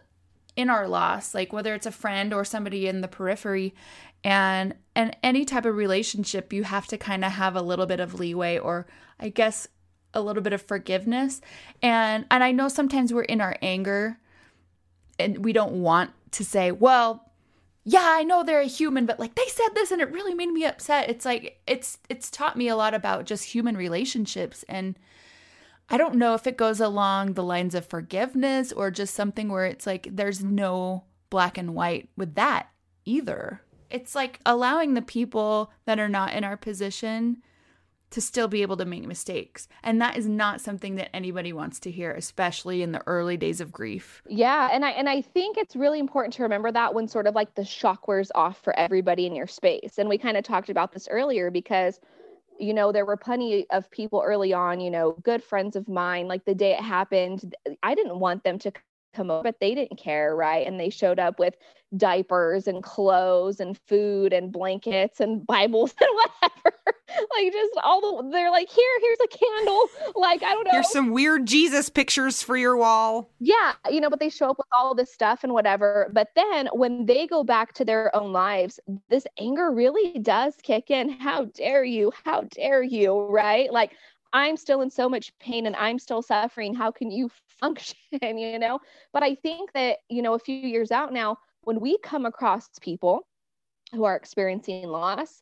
in our loss like whether it's a friend or somebody in the periphery. And and any type of relationship you have to kind of have a little bit of leeway or i guess a little bit of forgiveness. And and i know sometimes we're in our anger and we don't want to say well yeah i know they're a human but like they said this and it really made me upset. It's like it's it's taught me a lot about just human relationships and I don't know if it goes along the lines of forgiveness or just something where it's like there's no black and white with that either. It's like allowing the people that are not in our position to still be able to make mistakes. And that is not something that anybody wants to hear, especially in the early days of grief. Yeah, and I and I think it's really important to remember that when sort of like the shock wears off for everybody in your space. And we kind of talked about this earlier because you know there were plenty of people early on you know good friends of mine like the day it happened i didn't want them to come over, but they didn't care, right? And they showed up with diapers and clothes and food and blankets and Bibles and whatever. like just all the they're like, here, here's a candle. Like, I don't know. Here's some weird Jesus pictures for your wall. Yeah, you know, but they show up with all this stuff and whatever. But then when they go back to their own lives, this anger really does kick in. How dare you? How dare you? Right? Like I'm still in so much pain and I'm still suffering. How can you function? you know? But I think that, you know, a few years out now, when we come across people who are experiencing loss,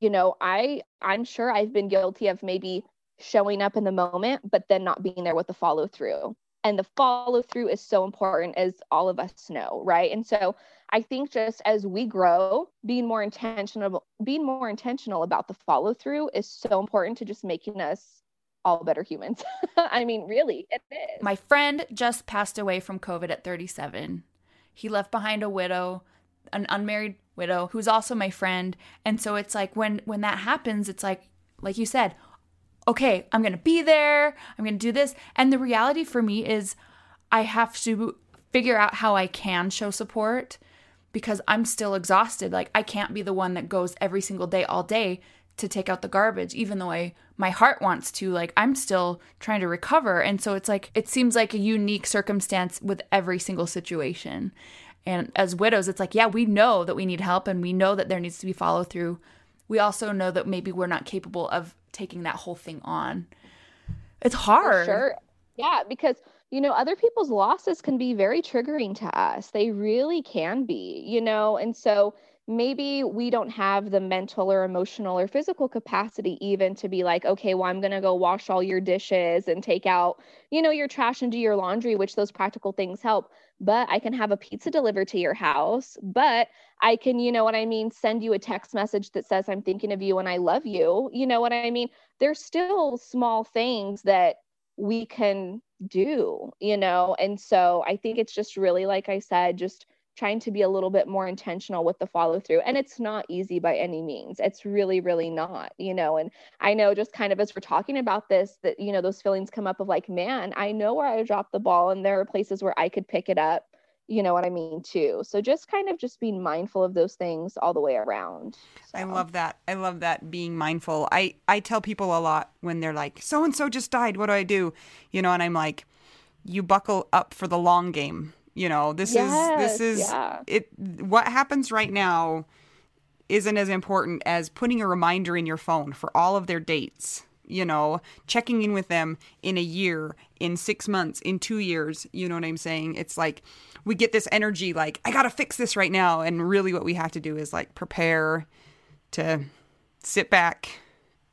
you know, I I'm sure I've been guilty of maybe showing up in the moment, but then not being there with the follow through. And the follow through is so important, as all of us know, right? And so I think just as we grow, being more intentional, being more intentional about the follow through is so important to just making us all better humans. I mean, really, it is. My friend just passed away from COVID at 37. He left behind a widow, an unmarried widow who's also my friend. And so it's like when when that happens, it's like like you said, okay, I'm going to be there. I'm going to do this. And the reality for me is I have to figure out how I can show support because I'm still exhausted. Like I can't be the one that goes every single day all day to take out the garbage even though I my heart wants to like I'm still trying to recover and so it's like it seems like a unique circumstance with every single situation. And as widows it's like yeah, we know that we need help and we know that there needs to be follow through. We also know that maybe we're not capable of taking that whole thing on. It's hard. For sure. Yeah, because you know, other people's losses can be very triggering to us. They really can be, you know, and so maybe we don't have the mental or emotional or physical capacity even to be like okay well i'm going to go wash all your dishes and take out you know your trash and do your laundry which those practical things help but i can have a pizza delivered to your house but i can you know what i mean send you a text message that says i'm thinking of you and i love you you know what i mean? There's still small things that we can do you know? And so i think it's just really like i said just trying to be a little bit more intentional with the follow through. And it's not easy by any means. It's really, really not, you know. And I know just kind of as we're talking about this, that, you know, those feelings come up of like, man, I know where I dropped the ball and there are places where I could pick it up. You know what I mean, too. So just kind of just being mindful of those things all the way around. So. I love that. I love that being mindful. I I tell people a lot when they're like, so and so just died. What do I do? You know, and I'm like, you buckle up for the long game you know, this yes, is this is yeah. it what happens right now isn't as important as putting a reminder in your phone for all of their dates. You know, checking in with them in a year, in 6 months, in 2 years, you know what I'm saying? It's like we get this energy like I got to fix this right now and really what we have to do is like prepare to sit back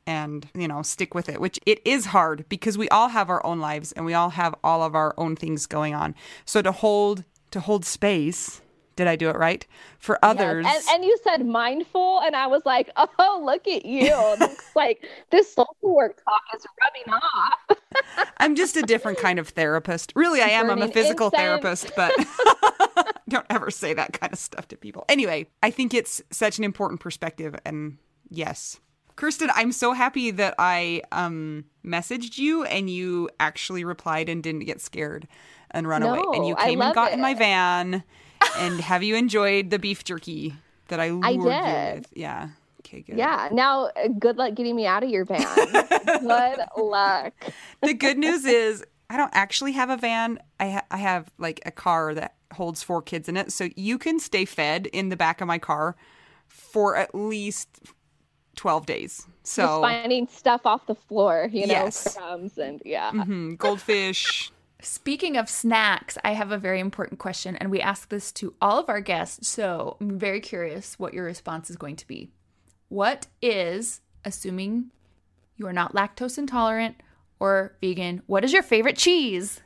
and you know stick with it which it is hard because we all have our own lives and we all have all of our own things going on so to hold to hold space did I do it right? For others. Yes. And, and, you said mindful, and I was like, oh, look at you. Looks like this social work talk is rubbing off. I'm just a different kind of therapist. Really, I am. Burning I'm a physical incense. therapist, but don't ever say that kind of stuff to people. Anyway, I think it's such an important perspective. And yes, Kirsten, I'm so happy that I um, messaged you and you actually replied and didn't get scared and run no, away. And you came and got it. in my van. and have you enjoyed the beef jerky that I lured I did. you with? Yeah. Okay, good. Yeah. Now, uh, good luck getting me out of your van. good luck. the good news is I don't actually have a van. I ha- I have like a car that holds four kids in it, so you can stay fed in the back of my car for at least 12 days. So Just finding stuff off the floor, you know, yes. crumbs and yeah. Mm-hmm. Goldfish. Speaking of snacks, I have a very important question, and we ask this to all of our guests. So I'm very curious what your response is going to be. What is, assuming you are not lactose intolerant or vegan, what is your favorite cheese?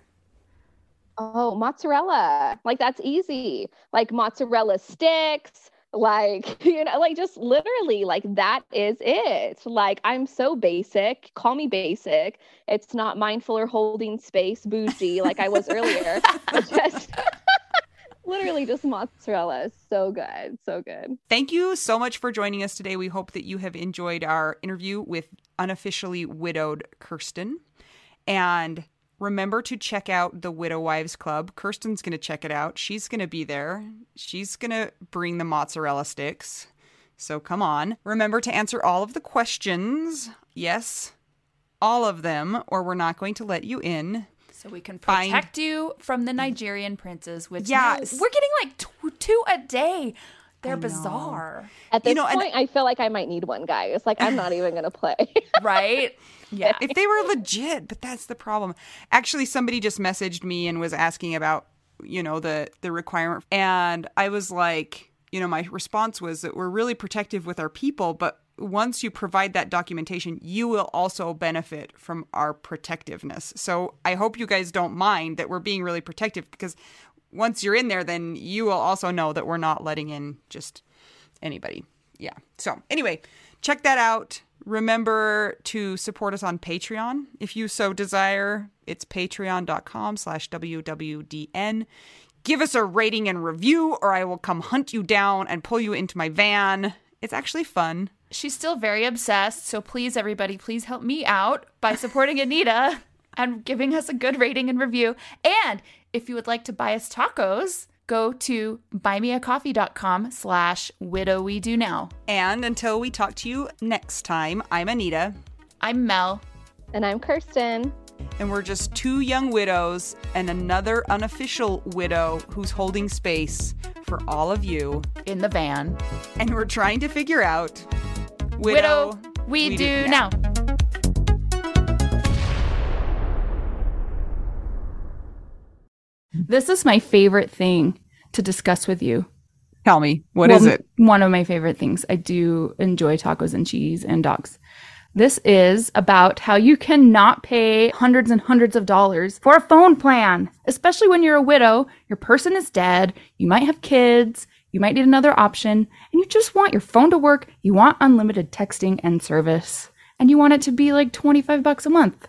Oh, mozzarella. Like that's easy. Like mozzarella sticks, like, you know, like just literally like that is it. Like I'm so basic. Call me basic. It's not mindful or holding space bougie like I was earlier. just literally just mozzarella. So good. So good. Thank you so much for joining us today. We hope that you have enjoyed our interview with unofficially widowed Kirsten. And remember to check out the Widow Wives Club. Kirsten's going to check it out. She's going to be there. She's going to bring the mozzarella sticks. So come on. Remember to answer all of the questions. Yes, all of them, or we're not going to let you in. So we can Find- protect you from the Nigerian princes, which Yes. now- we're getting like tw- two a day. They're bizarre, At this You know, and- point, I feel like I might need one, guys. Like I'm not even gonna play. right? Yeah. If they were legit, but that's the problem. Actually, somebody just messaged me and was asking about, you know, the the requirement and I was like, you know, my response was that we're really protective with our people, but once you provide that documentation, you will also benefit from our protectiveness. So I hope you guys don't mind that we're being really protective because once you're in there, then you will also know that we're not letting in just anybody. Yeah. So anyway, check that out. Remember to support us on Patreon if you so desire. It's patreon.com slash WWDN. Give us a rating and review, or I will come hunt you down and pull you into my van. It's actually fun. She's still very obsessed, so please, everybody, please help me out by supporting Anita and giving us a good rating and review. And if you would like to buy us tacos, go to buymeacoffee.com slash widow we do now. And until we talk to you next time, I'm Anita, I'm Mel. and I'm Kirsten. and we're just two young widows and another unofficial widow who's holding space for all of you. in the van. And we're trying to figure out Widow, we, do, now. This is my favorite thing to discuss with you. Tell me, what Well, is it? One of my favorite things. I do enjoy tacos and cheese and dogs. This is about how you cannot pay hundreds and hundreds of dollars for a phone plan, especially when you're a widow, your person is dead, you might have kids, you might need another option, and you just want your phone to work, you want unlimited texting and service, and you want it to be like 25 bucks a month.